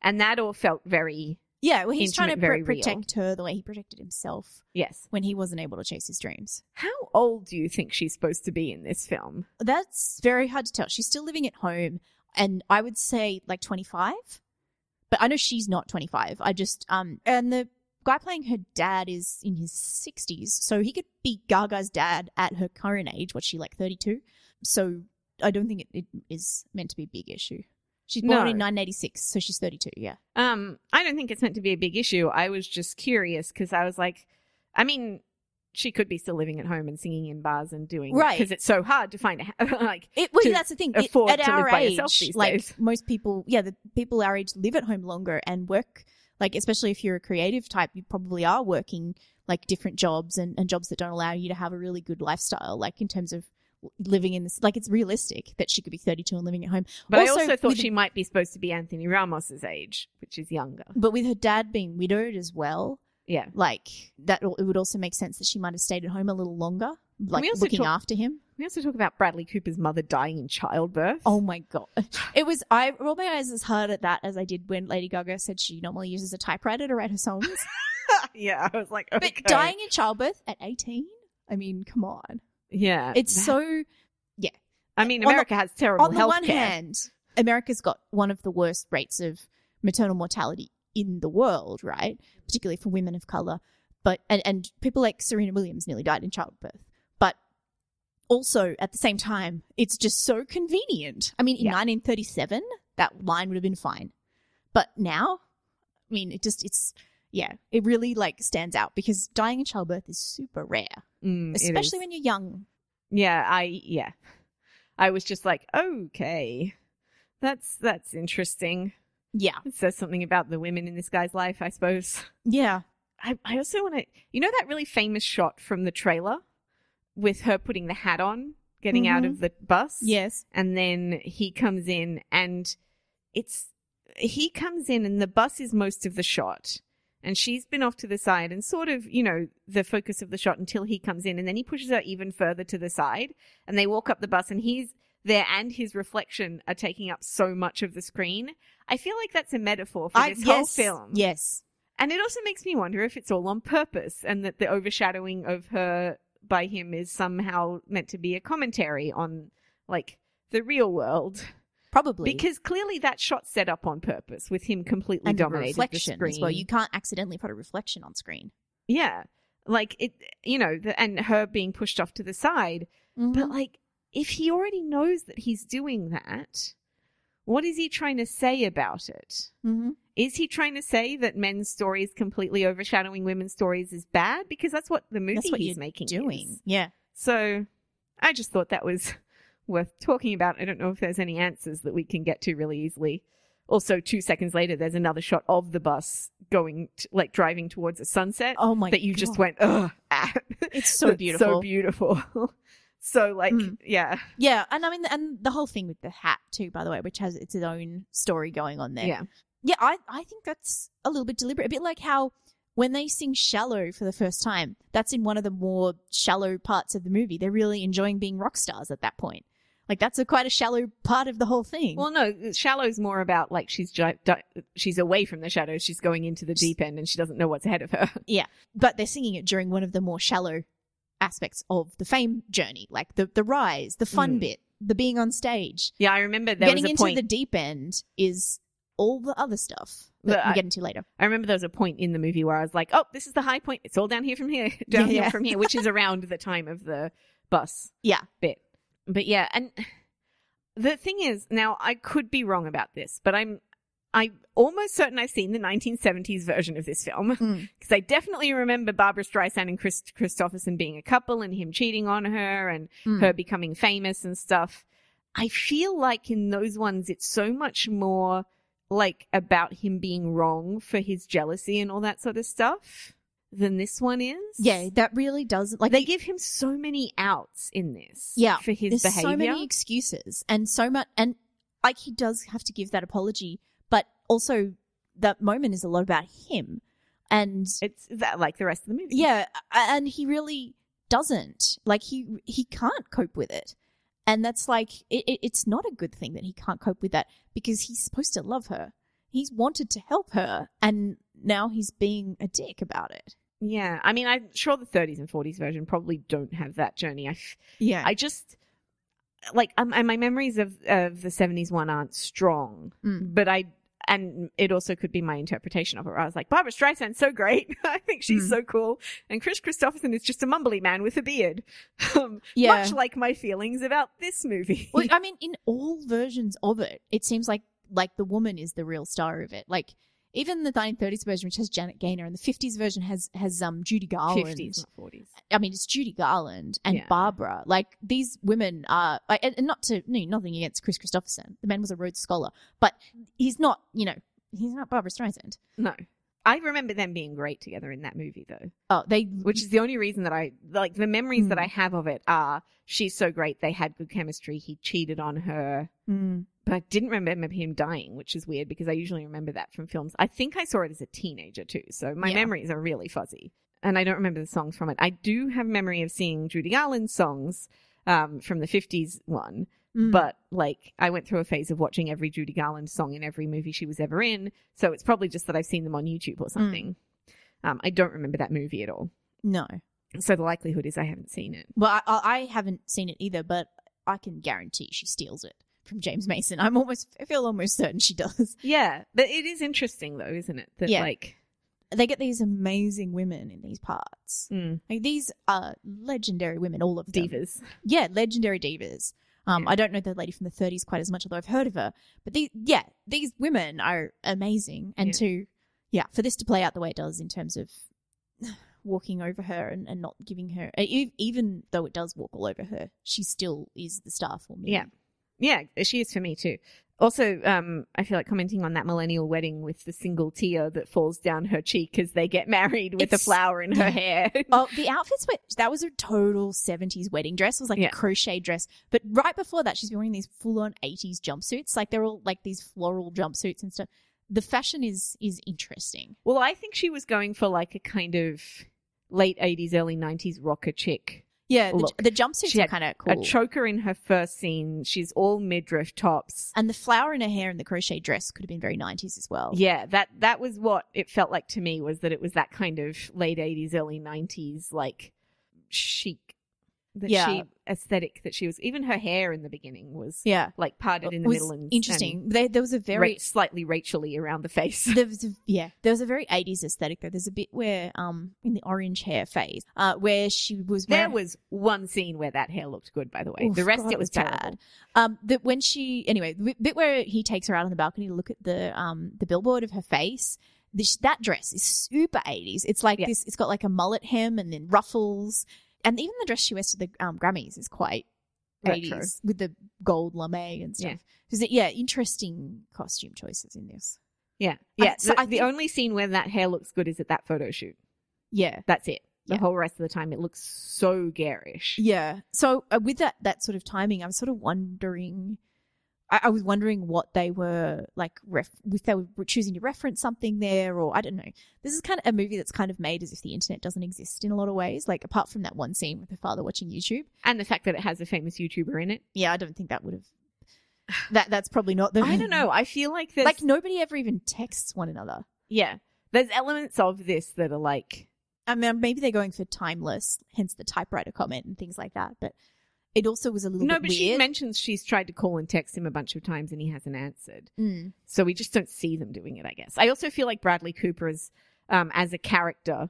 and that all felt very Yeah, well, he's trying to pr- protect her the way he protected himself yes when he wasn't able to chase his dreams. how old do you think she's supposed to be in this film That's very hard to tell. She's still living at home, and I would say like 25. But I know she's not 25. I just um and the guy playing her dad is in his 60s, so he could be Gaga's dad at her current age. What's she like, 32? So I don't think it, it is meant to be a big issue. She's born No. in 1986, so she's 32. Yeah. Um, I don't think it's meant to be a big issue. I was just curious because I was like, I mean, she could be still living at home and singing in bars and doing Right. because it's so hard to find a like. It, well, that's the thing. It- at our age, like days. most people, yeah, the people our age live at home longer and work. Like, especially if you're a creative type, you probably are working like different jobs and, and jobs that don't allow you to have a really good lifestyle. Like in terms of living in this, like it's realistic that she could be 32 and living at home. But Also, I also thought with- she might be supposed to be Anthony Ramos's age, which is younger. But with her dad being widowed as well, Yeah. like that, it would also make sense that she might have stayed at home a little longer, like looking talk- after him. We also talk about Bradley Cooper's mother dying in childbirth. Oh my god! It was I rolled my eyes as hard at that as I did when Lady Gaga said she normally uses a typewriter to write her songs. yeah. I was like, okay. But dying in childbirth at eighteen, I mean, come on! Yeah. It's that- so. Yeah. I mean, on the- America has terrible On the health one hand, America's got one of the worst rates of maternal mortality in the world, right? Particularly for women of color. But and, and people like Serena Williams nearly died in childbirth. But also at the same time, it's just so convenient. I mean, in Yeah. 1937, that line would have been fine. But now, I mean, it just it's yeah, it really like stands out because dying in childbirth is super rare, Mm, especially when you're young. Yeah, I yeah. I was just like, okay. That's that's interesting. Yeah, It says something about the women in this guy's life, I suppose. yeah. I, I also want to you know that really famous shot from the trailer with her putting the hat on, getting out Mhm. of the bus? Yes. and then he comes in and it's he comes in and the bus is most of the shot and she's been off to the side and sort of you know the focus of the shot until he comes in and then he pushes her even further to the side and they walk up the bus and he's there and his reflection are taking up so much of the screen i feel like that's a metaphor for I, this whole yes, film Yes. and it also makes me wonder if it's all on purpose and that the overshadowing of her by him is somehow meant to be a commentary on like the real world. Probably. Because clearly that shot's set up on purpose with him completely and dominating the reflection screen. as well. You can't accidentally put a reflection on screen. yeah. Like it, you know, the, and her being pushed off to the side. But like, if he already knows that he's doing that, what is he trying to say about it? mm-hmm. Is he trying to say that men's stories completely overshadowing women's stories is bad? Because that's what the movie that's what he's making doing. is. Yeah. So I just thought that was worth talking about. I don't know if there's any answers that we can get to really easily. Also, two seconds later, there's another shot of the bus going, t like driving towards a sunset Oh my that you just went, ugh, ah. It's so beautiful. So beautiful. so, like, Mm. yeah. Yeah, and I mean, and the whole thing with the hat too, by the way, which has its own story going on there. Yeah. yeah. I I think that's a little bit deliberate, a bit like how when they sing "Shallow" for the first time, that's in one of the more shallow parts of the movie. They're really enjoying being rock stars at that point. Like that's a quite a shallow part of the whole thing. Well, no, shallow's more about like she's di- she's away from the shadows. She's going into the deep end, and she doesn't know what's ahead of her. Yeah, but they're singing it during one of the more shallow aspects of the fame journey, like the the rise, the fun Mm. bit, the being on stage. Yeah, I remember there Getting was a into point. the deep end is all the other stuff that we I- get into later. I remember there was a point in the movie where I was like, "Oh, this is the high point. It's all down here from here, down Yeah, here yeah. from here," which is around the time of the bus Yeah. bit. But yeah, and the thing is, now I could be wrong about this, but I'm I'm almost certain I've seen the 1970s version of this film Mm. because I definitely remember Barbara Streisand and Kris Kristofferson being a couple and him cheating on her and Mm. her becoming famous and stuff. I feel like in those ones, it's so much more like about him being wrong for his jealousy and all that sort of stuff than this one is. Yeah, that really does like they give him so many outs in this. Yeah, for his there's behavior. so many excuses and so much and like he does have to give that apology, but also that moment is a lot about him. And It's that like the rest of the movie. yeah, and he really doesn't. Like he he can't cope with it. And that's like it, it, it's not a good thing that he can't cope with that because he's supposed to love her. He's wanted to help her and now he's being a dick about it. yeah. I mean, I'm sure the 30s and 40s version probably don't have that journey. I, Yeah. I just like um, and my memories of of the 70s one aren't strong. Mm. but I and it also could be my interpretation of it. I was like, Barbara Streisand's so great. I think she's Mm. so cool. And Kris Kristofferson is just a mumbly man with a beard. Um, Yeah. Much like my feelings about this movie. Well, I mean, in all versions of it, it seems like like the woman is the real star of it. Like even the 1930s version, which has Janet Gaynor, and the 50s version has has um Judy Garland. 50s, not 40s. I mean, it's Judy Garland and Yeah. Barbara. Like these women are, and and not to no, nothing against Kris Kristofferson. The man was a Rhodes Scholar, but he's not. You know, he's not Barbara Streisand. No. I remember them being great together in that movie though. Oh, they which is the only reason that I like the memories that Mm. I have of it are she's so great. They had good chemistry. He cheated on her, Mm. But I didn't remember him dying, which is weird because I usually remember that from films. I think I saw it as a teenager too, so my Yeah. memories are really fuzzy, and I don't remember the songs from it. I do have memory of seeing Judy Garland's songs um, from the '50s one, Mm. but like I went through a phase of watching every Judy Garland song in every movie she was ever in, so it's probably just that I've seen them on YouTube or something. Um, I don't remember that movie at all. no. So the likelihood is I haven't seen it. Well, I I haven't seen it either, but I can guarantee she steals it from James Mason. I'm almost, I feel almost certain she does. Yeah, but it is interesting though, isn't it? That Yeah. like, They get these amazing women in these parts. mm, Like these are legendary women, all of them. divas. Yeah, legendary divas. Um, Yeah. I don't know the lady from the 30s quite as much, although I've heard of her. But these, yeah, these women are amazing, and Yeah. to, yeah, for this to play out the way it does in terms of walking over her and, and not giving her, even though it does walk all over her, she still is the star for me. Yeah. Yeah, she is for me too. Also, um, I feel like commenting on that millennial wedding with the single tear that falls down her cheek as they get married with a flower in her hair. Oh, the outfits were that was a total seventies wedding dress. It was like Yeah. a crochet dress. But right before that, she's been wearing these full on eighties jumpsuits. Like they're all like these floral jumpsuits and stuff. The fashion is is interesting. well, I think she was going for like a kind of late '80s, early '90s rocker chick. Yeah, the, the jumpsuits are kind of cool. A choker in her first scene. She's all midriff tops. and the flower in her hair and the crochet dress could have been very nineties as well. Yeah, that that was what it felt like to me was that it was that kind of late eighties, early nineties, like chic, that Yeah. she aesthetic that she was. Even her hair in the beginning was yeah. like parted in the middle and interesting. There, there was a very ra- slightly Rachel-y around the face. there was a, yeah, there was a very eighties aesthetic though. There's a bit where um in the orange hair phase, uh, where she was there was one scene where that hair looked good, by the way. Oof, the rest God, it was bad. Um, that when she anyway, the bit where he takes her out on the balcony to look at the um the billboard of her face. This, that dress is super 80s. It's like Yeah. this. It's got like a mullet hem and then ruffles, and even the dress she wears to the um, Grammys is quite Retro. 80s with the gold lame and stuff. Yeah. It, yeah, interesting costume choices in this. Yeah, I- yeah. so the, I the only scene where that hair looks good is at that photo shoot. Yeah, That's it. The Yeah. whole rest of the time, it looks so garish. Yeah. So uh, with that that sort of timing, I was sort of wondering. I, I was wondering what they were like, ref- if they were choosing to reference something there, or I don't know. This is kind of a movie that's kind of made as if the internet doesn't exist in a lot of ways. Like apart from that one scene with her father watching YouTube. And the fact that it has a famous YouTuber in it. Yeah, I don't think that would have. That that's probably not the. I don't know. I feel like there's Like nobody ever even texts one another. yeah, there's elements of this that are like I mean, maybe they're going for timeless, hence the typewriter comment and things like that. But it also was a little no, but she mentions she's tried to call and text him a bunch of times and he hasn't answered. Mm. So we just don't see them doing it. I guess. I also feel like Bradley Cooper is, um, as a character,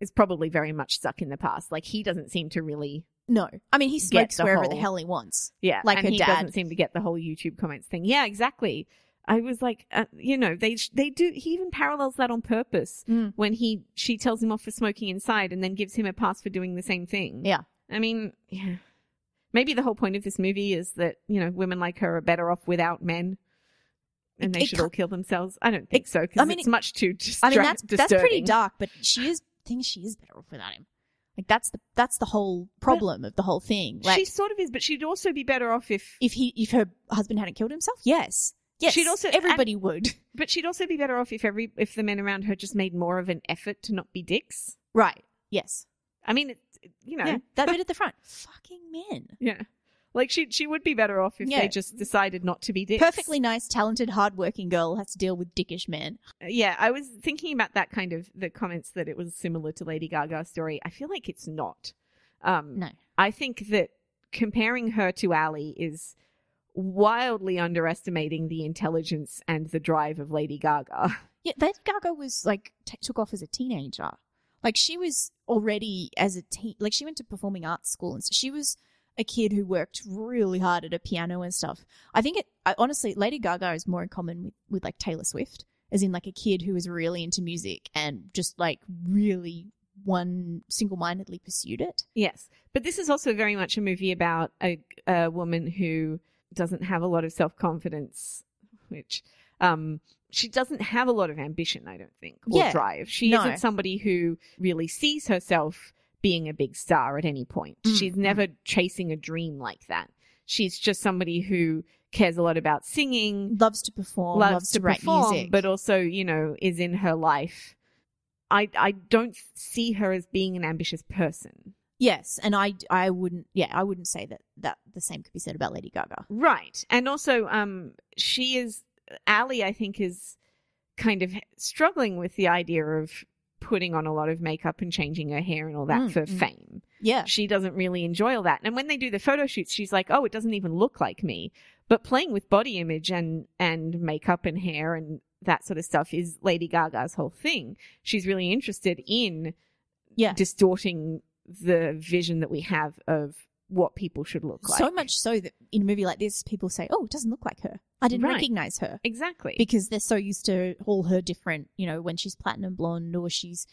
is probably very much stuck in the past. Like he doesn't seem to really, No, I mean he smokes wherever the hell he wants. yeah, Like and he dad. doesn't seem to get the whole YouTube comments thing. Yeah, exactly. I was like, uh, you know, they they do. He even parallels that on purpose Mm. when he she tells him off for smoking inside and then gives him a pass for doing the same thing. Yeah. I mean, yeah. Maybe the whole point of this movie is that, you know, women like her are better off without men and they it should ca- all kill themselves. I don't think so because I mean, it's it- much too distra- I mean that's that's pretty dark, but she is. I think she is better off without him. Like that's the that's the whole problem of the whole thing. Like she sort of is, but she'd also be better off if, if he if her husband hadn't killed himself, yes, yes, She'd also- everybody would. but she'd also be better off if every, if the men around her just made more of an effort to not be dicks. Right. Yes. I mean, it, you know, Yeah. That bit at the front. Fucking men. yeah. Like she, she would be better off if Yeah. they just decided not to be dicks. Perfectly nice, talented, hardworking girl has to deal with dickish men. Yeah, I was thinking about that kind of the comments that it was similar to Lady Gaga's story. I feel like it's not. Um, No. I think that comparing her to Ally is wildly underestimating the intelligence and the drive of Lady Gaga. Yeah, Lady Gaga was like t- took off as a teenager. Like she was already as a teen. Like she went to performing arts school, and so she was a kid who worked really hard at a piano and stuff. I think it. I, honestly, Lady Gaga is more in common with with like Taylor Swift, as in like a kid who was really into music and just like really one single mindedly pursued it. Yes, but this is also very much a movie about a, a woman who doesn't have a lot of self confidence, which um, she doesn't have a lot of ambition, I don't think, or Yeah. drive. She No. isn't somebody who really sees herself being a big star at any point. Mm, She's mm. never chasing a dream like that. She's just somebody who cares a lot about singing, Loves to perform, loves, loves, to, write perform, music, but also, you know, is in her life. I I don't see her as being an ambitious person. yes, and I I wouldn't yeah I wouldn't say that that the same could be said about Lady Gaga. Right. And also, um, she is, Ally, I think, is kind of struggling with the idea of putting on a lot of makeup and changing her hair and all that Mm, for mm. fame. Yeah, She doesn't really enjoy all that. And when they do the photo shoots, she's like, oh, it doesn't even look like me. But playing with body image and, and makeup and hair and that sort of stuff is Lady Gaga's whole thing. She's really interested in yeah. distorting the vision that we have of what people should look like. So much so that in a movie like this, people say, "Oh, it doesn't look like her. I didn't Right. recognize her." Exactly. because they're so used to all her different, you know, when she's platinum blonde or she's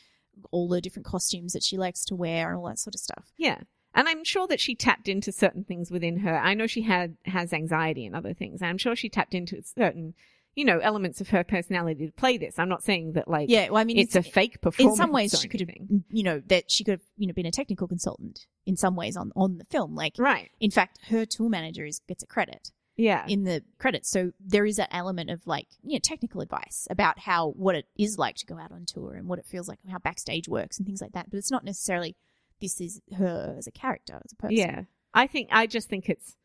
all the different costumes that she likes to wear and all that sort of stuff. Yeah. And I'm sure that she tapped into certain things within her. I know she had has anxiety and other things. I'm sure she tapped into certain, you know, elements of her personality to play this. I'm not saying that like Yeah, well, I mean, it's a fake performance. in some ways she could have, you know, that she could have, you know, been a technical consultant in some ways on on the film. Like, right. in fact, her tour manager is gets a credit Yeah. in the credits, so there is that element of like, you know, technical advice about how what it is like to go out on tour and what it feels like, and how backstage works and things like that. But it's not necessarily this is her as a character, as a person. yeah. I think I just think it's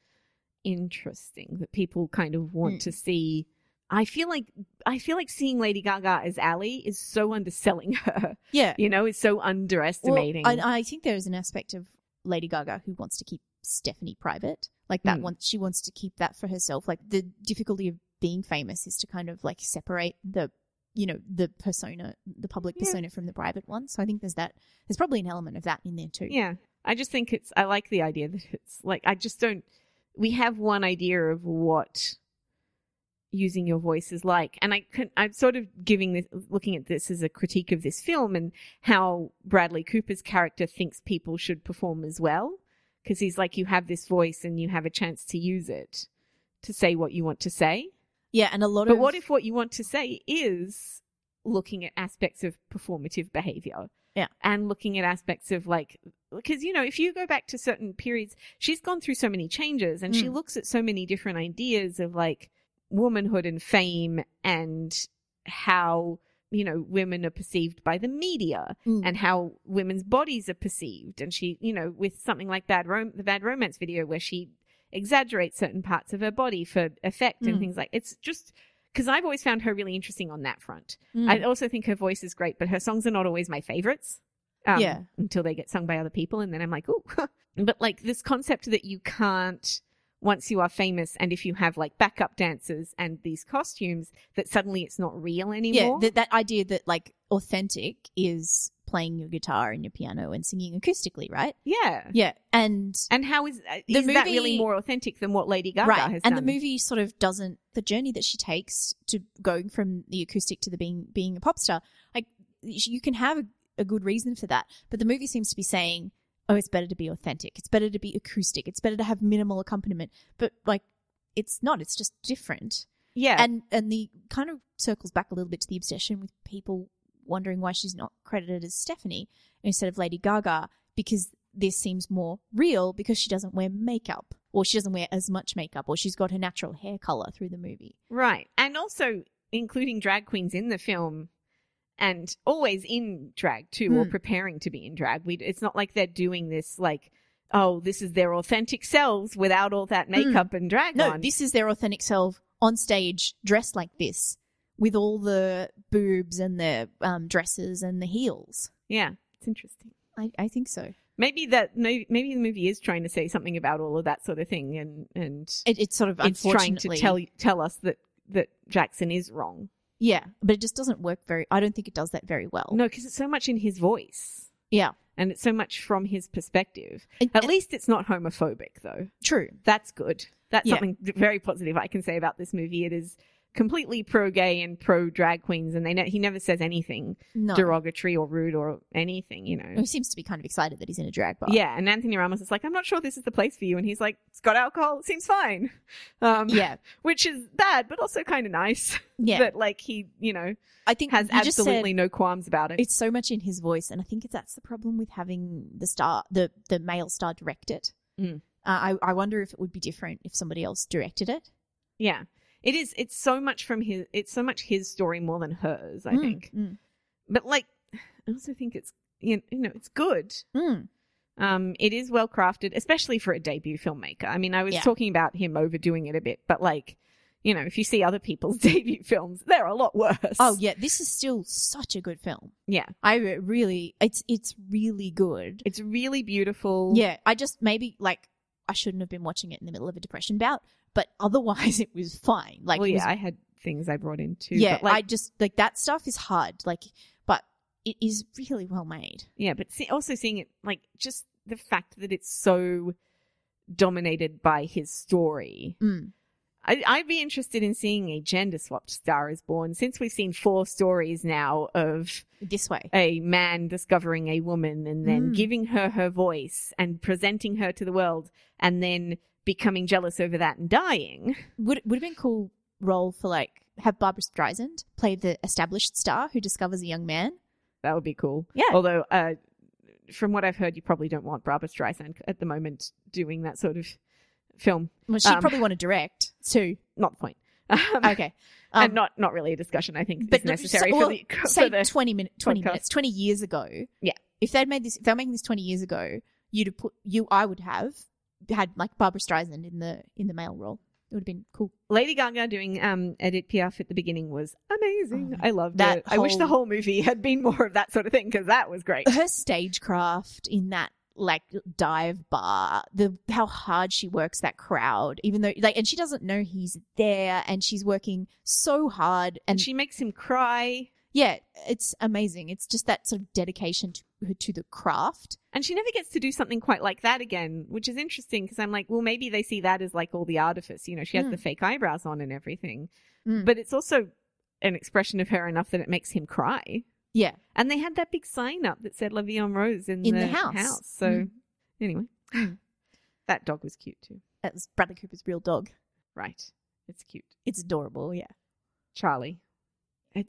interesting that people kind of want Mm. to see I feel like I feel like seeing Lady Gaga as Ally is so underselling her. yeah. You know, it's so Well, underestimating. I, I think there is an aspect of Lady Gaga who wants to keep Stefani private. Like that Mm. one, she wants to keep that for herself. Like the difficulty of being famous is to kind of like separate the, you know, the persona, the public Yeah. persona from the private one. So I think there's that. There's probably an element of that in there too. Yeah. I just think it's, I like the idea that it's like, I just don't, we have one idea of what using your voice is like. And I can, I'm sort of giving this, looking at this as a critique of this film and how Bradley Cooper's character thinks people should perform as well. Cause he's like, you have this voice and you have a chance to use it to say what you want to say. Yeah, and a lot But of what if what you want to say is looking at aspects of performative behavior? Yeah. And looking at aspects of like, because, you know, if you go back to certain periods, she's gone through so many changes and she Mm. looks at so many different ideas of like womanhood and fame and how, you know, women are perceived by the media Mm. and how women's bodies are perceived. And she, you know, with something like bad rom- the bad romance video where she exaggerates certain parts of her body for effect and Mm. things like it's just because I've always found her really interesting on that front. Mm. I also think her voice is great, but her songs are not always my favorites. Um, Yeah. Until they get sung by other people, and then I'm like, oh. but like this concept that you can't, once you are famous, and if you have like backup dancers and these costumes, that suddenly it's not real yeah, anymore. that that idea that like authentic is playing your guitar and your piano and singing acoustically, right? yeah. Yeah, and And how is uh, The is that really more authentic than what Lady Gaga right has and done? And the movie sort of doesn't the journey that she takes to going from the acoustic to the being being a pop star like you can have a, a good reason for that but the movie seems to be saying oh it's better to be authentic. It's better to be acoustic. It's better to have minimal accompaniment. But like it's not. It's just different. Yeah, and and the kind of circles back a little bit to the obsession with people wondering why she's not credited as Stefani instead of Lady Gaga because this seems more real because she doesn't wear makeup or she doesn't wear as much makeup or she's got her natural hair color through the movie. Right. And also including drag queens in the film and always in drag too, or Hmm. preparing to be in drag. We, it's not like they're doing this like, oh, this is their authentic selves without all that makeup and drag Hmm. No, on. this is their authentic self on stage dressed like this with all the boobs and the um, dresses and the heels. yeah, it's interesting. I, I think so. maybe that maybe, maybe the movie is trying to say something about all of that sort of thing, and and It, it's sort of it's trying to tell tell us that that Jackson is wrong. Yeah, but it just doesn't work very. I don't think it does that very well. No, because it's so much in his voice, Yeah, and it's so much from his perspective. And- At and- least it's not homophobic, though. true. That's good. That's Yeah. something very positive I can say about this movie. It is completely pro gay and pro drag queens, and they ne- he never says anything No, derogatory or rude or anything. You know. he seems to be kind of excited that he's in a drag bar. Yeah, and Anthony Ramos is like, I'm not sure this is the place for you, and he's like, it's got alcohol, it seems fine. Um, yeah, which is bad, but also kind of nice. yeah. that like he, you know, I think has just said absolutely no qualms about it. it's so much in his voice, and I think that's the problem with having the star, the the male star direct it. Mm. Uh, I I wonder if it would be different if somebody else directed it. yeah, it is. It's so much from his. It's so much his story more than hers. I Mm, think, mm, but like, I also think it's you know it's good. mm. Um, it is well crafted, especially for a debut filmmaker. I mean, I was Yeah. talking about him overdoing it a bit, but like, you know, if you see other people's debut films, they're a lot worse. Oh yeah, this is still such a good film. yeah, I really, it's it's really good. it's really beautiful. Yeah, I just maybe like I shouldn't have been watching it in the middle of a depression bout, but otherwise it was fine. Like well, yeah, was, I had things I brought in too. yeah, but like, I just like that stuff is hard. Like, but it is really well made. Yeah, but see, also seeing it like just the fact that it's so dominated by his story. Mm. I, I'd be interested in seeing a gender swapped Star is Born since we've seen four stories now of This way, a man discovering a woman and then Mm. giving her her voice and presenting her to the world and then becoming jealous over that and dying. would would have been cool role for like have Barbara Streisand play the established star who discovers a young man. That would be cool. Yeah. Although, uh, from what I've heard, you probably don't want Barbara Streisand at the moment doing that sort of film. Well, she'd Um, probably want to direct too. Not the point. Um, Okay, and Um, not not really a discussion. I think but is necessary so- for well, the for say the twenty minutes, twenty podcast. minutes, twenty years ago. Yeah. if they'd made this, if they were making this twenty years ago, you'd have put you. I would have had like Barbara Streisand in the in the male role. It would have been cool. Lady Gaga doing um Edith Piaf at the beginning was amazing. Oh, I loved that it. I wish the whole- whole movie had been more of that sort of thing because that was great. Her stagecraft in that like dive bar, the how hard she works that crowd, even though like, and she doesn't know he's there, and she's working so hard, and And she makes him cry. yeah, it's amazing. It's just that sort of dedication to to the craft. And she never gets to do something quite like that again, which is interesting because I'm like, well, maybe they see that as like all the artifice. You know, she has Mm. the fake eyebrows on and everything. Mm. But it's also an expression of her enough that it makes him cry. Yeah, And they had that big sign up that said La Vie en Rose in, In the house. So, Mm. anyway, Mm. that dog was cute too. that was Bradley Cooper's real dog. Right. It's cute. It's adorable. Yeah. Charlie.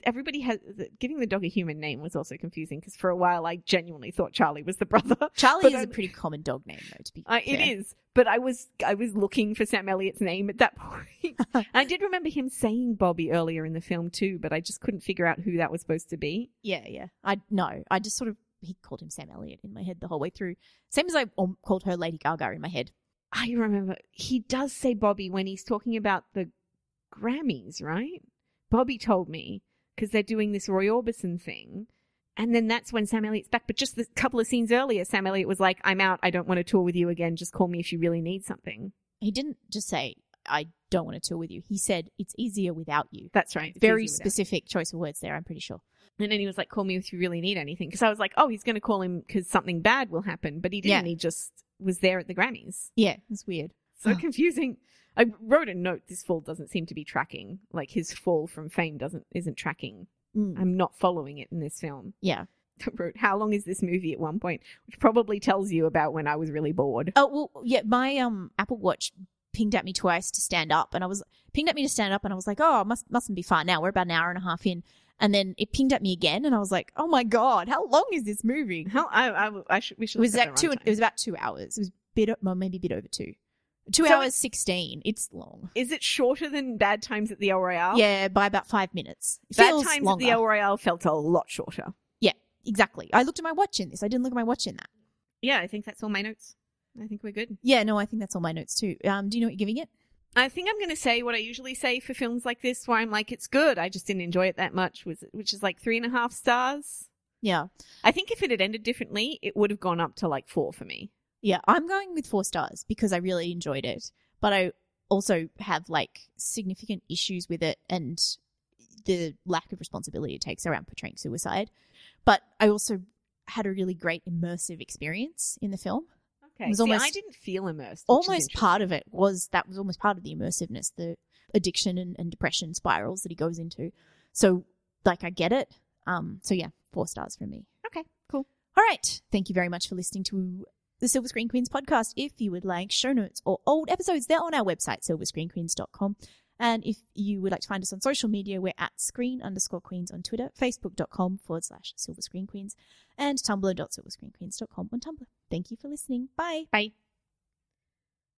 Everybody has giving the dog a human name was also confusing because for a while I genuinely thought Charlie was the brother. Charlie But is a pretty common dog name, though. To be Uh, it fair. is, but I was I was looking for Sam Elliott's name at that point. I did remember him saying Bobby earlier in the film too, but I just couldn't figure out who that was supposed to be. Yeah, yeah. I no, I just sort of he called him Sam Elliott in my head the whole way through. Same as I called her Lady Gaga in my head. I remember he does say Bobby when he's talking about the Grammys, right? Bobby told me because they're doing this Roy Orbison thing. And then that's when Sam Elliott's back. But just a couple of scenes earlier, Sam Elliott was like, I'm out. I don't want to tour with you again. Just call me if you really need something. He didn't just say I don't want to tour with you. He said it's easier without you. That's right. Very specific choice of words there. I'm pretty sure. And then he was like, call me if you really need anything. Because I was like, oh, he's going to call him because something bad will happen. But he didn't. Yeah. He just was there at the Grammys. Yeah, it's weird. So confusing. I wrote a note. This fall doesn't seem to be tracking. Like his fall from fame doesn't isn't tracking. Mm, I'm not following it in this film. yeah. I wrote, how long is this movie at one point? Which probably tells you about when I was really bored. Oh well, yeah. My um Apple Watch pinged at me twice to stand up, and I was pinged at me to stand up, and I was like, oh, must mustn't be far now. We're about an hour and a half in, and then it pinged at me again, and I was like, oh my god, how long is this movie? How I I, I should we should It was look at like the two. It was about two hours. It was a bit, well, maybe a bit over two. Two So hours sixteen. It's long. Is it shorter than Bad Times at the El Royale? Yeah, by about five minutes. It Bad Times longer. at the El Royale felt a lot shorter. yeah, exactly. I looked at my watch in this. I didn't look at my watch in that. Yeah, I think that's all my notes. I think we're good. Yeah, no, I think that's all my notes too. Um, do you know what you're giving it? I think I'm going to say what I usually say for films like this, where I'm like, it's good. I just didn't enjoy it that much, which is like three and a half stars. Yeah. I think if it had ended differently, it would have gone up to like four for me. Yeah, I'm going with four stars because I really enjoyed it, but I also have like significant issues with it and the lack of responsibility it takes around portraying suicide. But I also had a really great immersive experience in the film. Okay. It was See, almost- I didn't feel immersed. Almost part of it was that was almost part of the immersiveness, the addiction and, and depression spirals that he goes into. So, like, I get it. Um, so yeah, four stars from me. Okay, cool. All right. Thank you very much for listening to the Silver Screen Queens podcast. If you would like show notes or old episodes, they're on our website, silverscreenqueens.com. And if you would like to find us on social media, we're at screen underscore queens on Twitter, facebook.com forward slash silver screen queens, and tumblr.silverscreenqueens.com on Tumblr. Thank you for listening. Bye. Bye.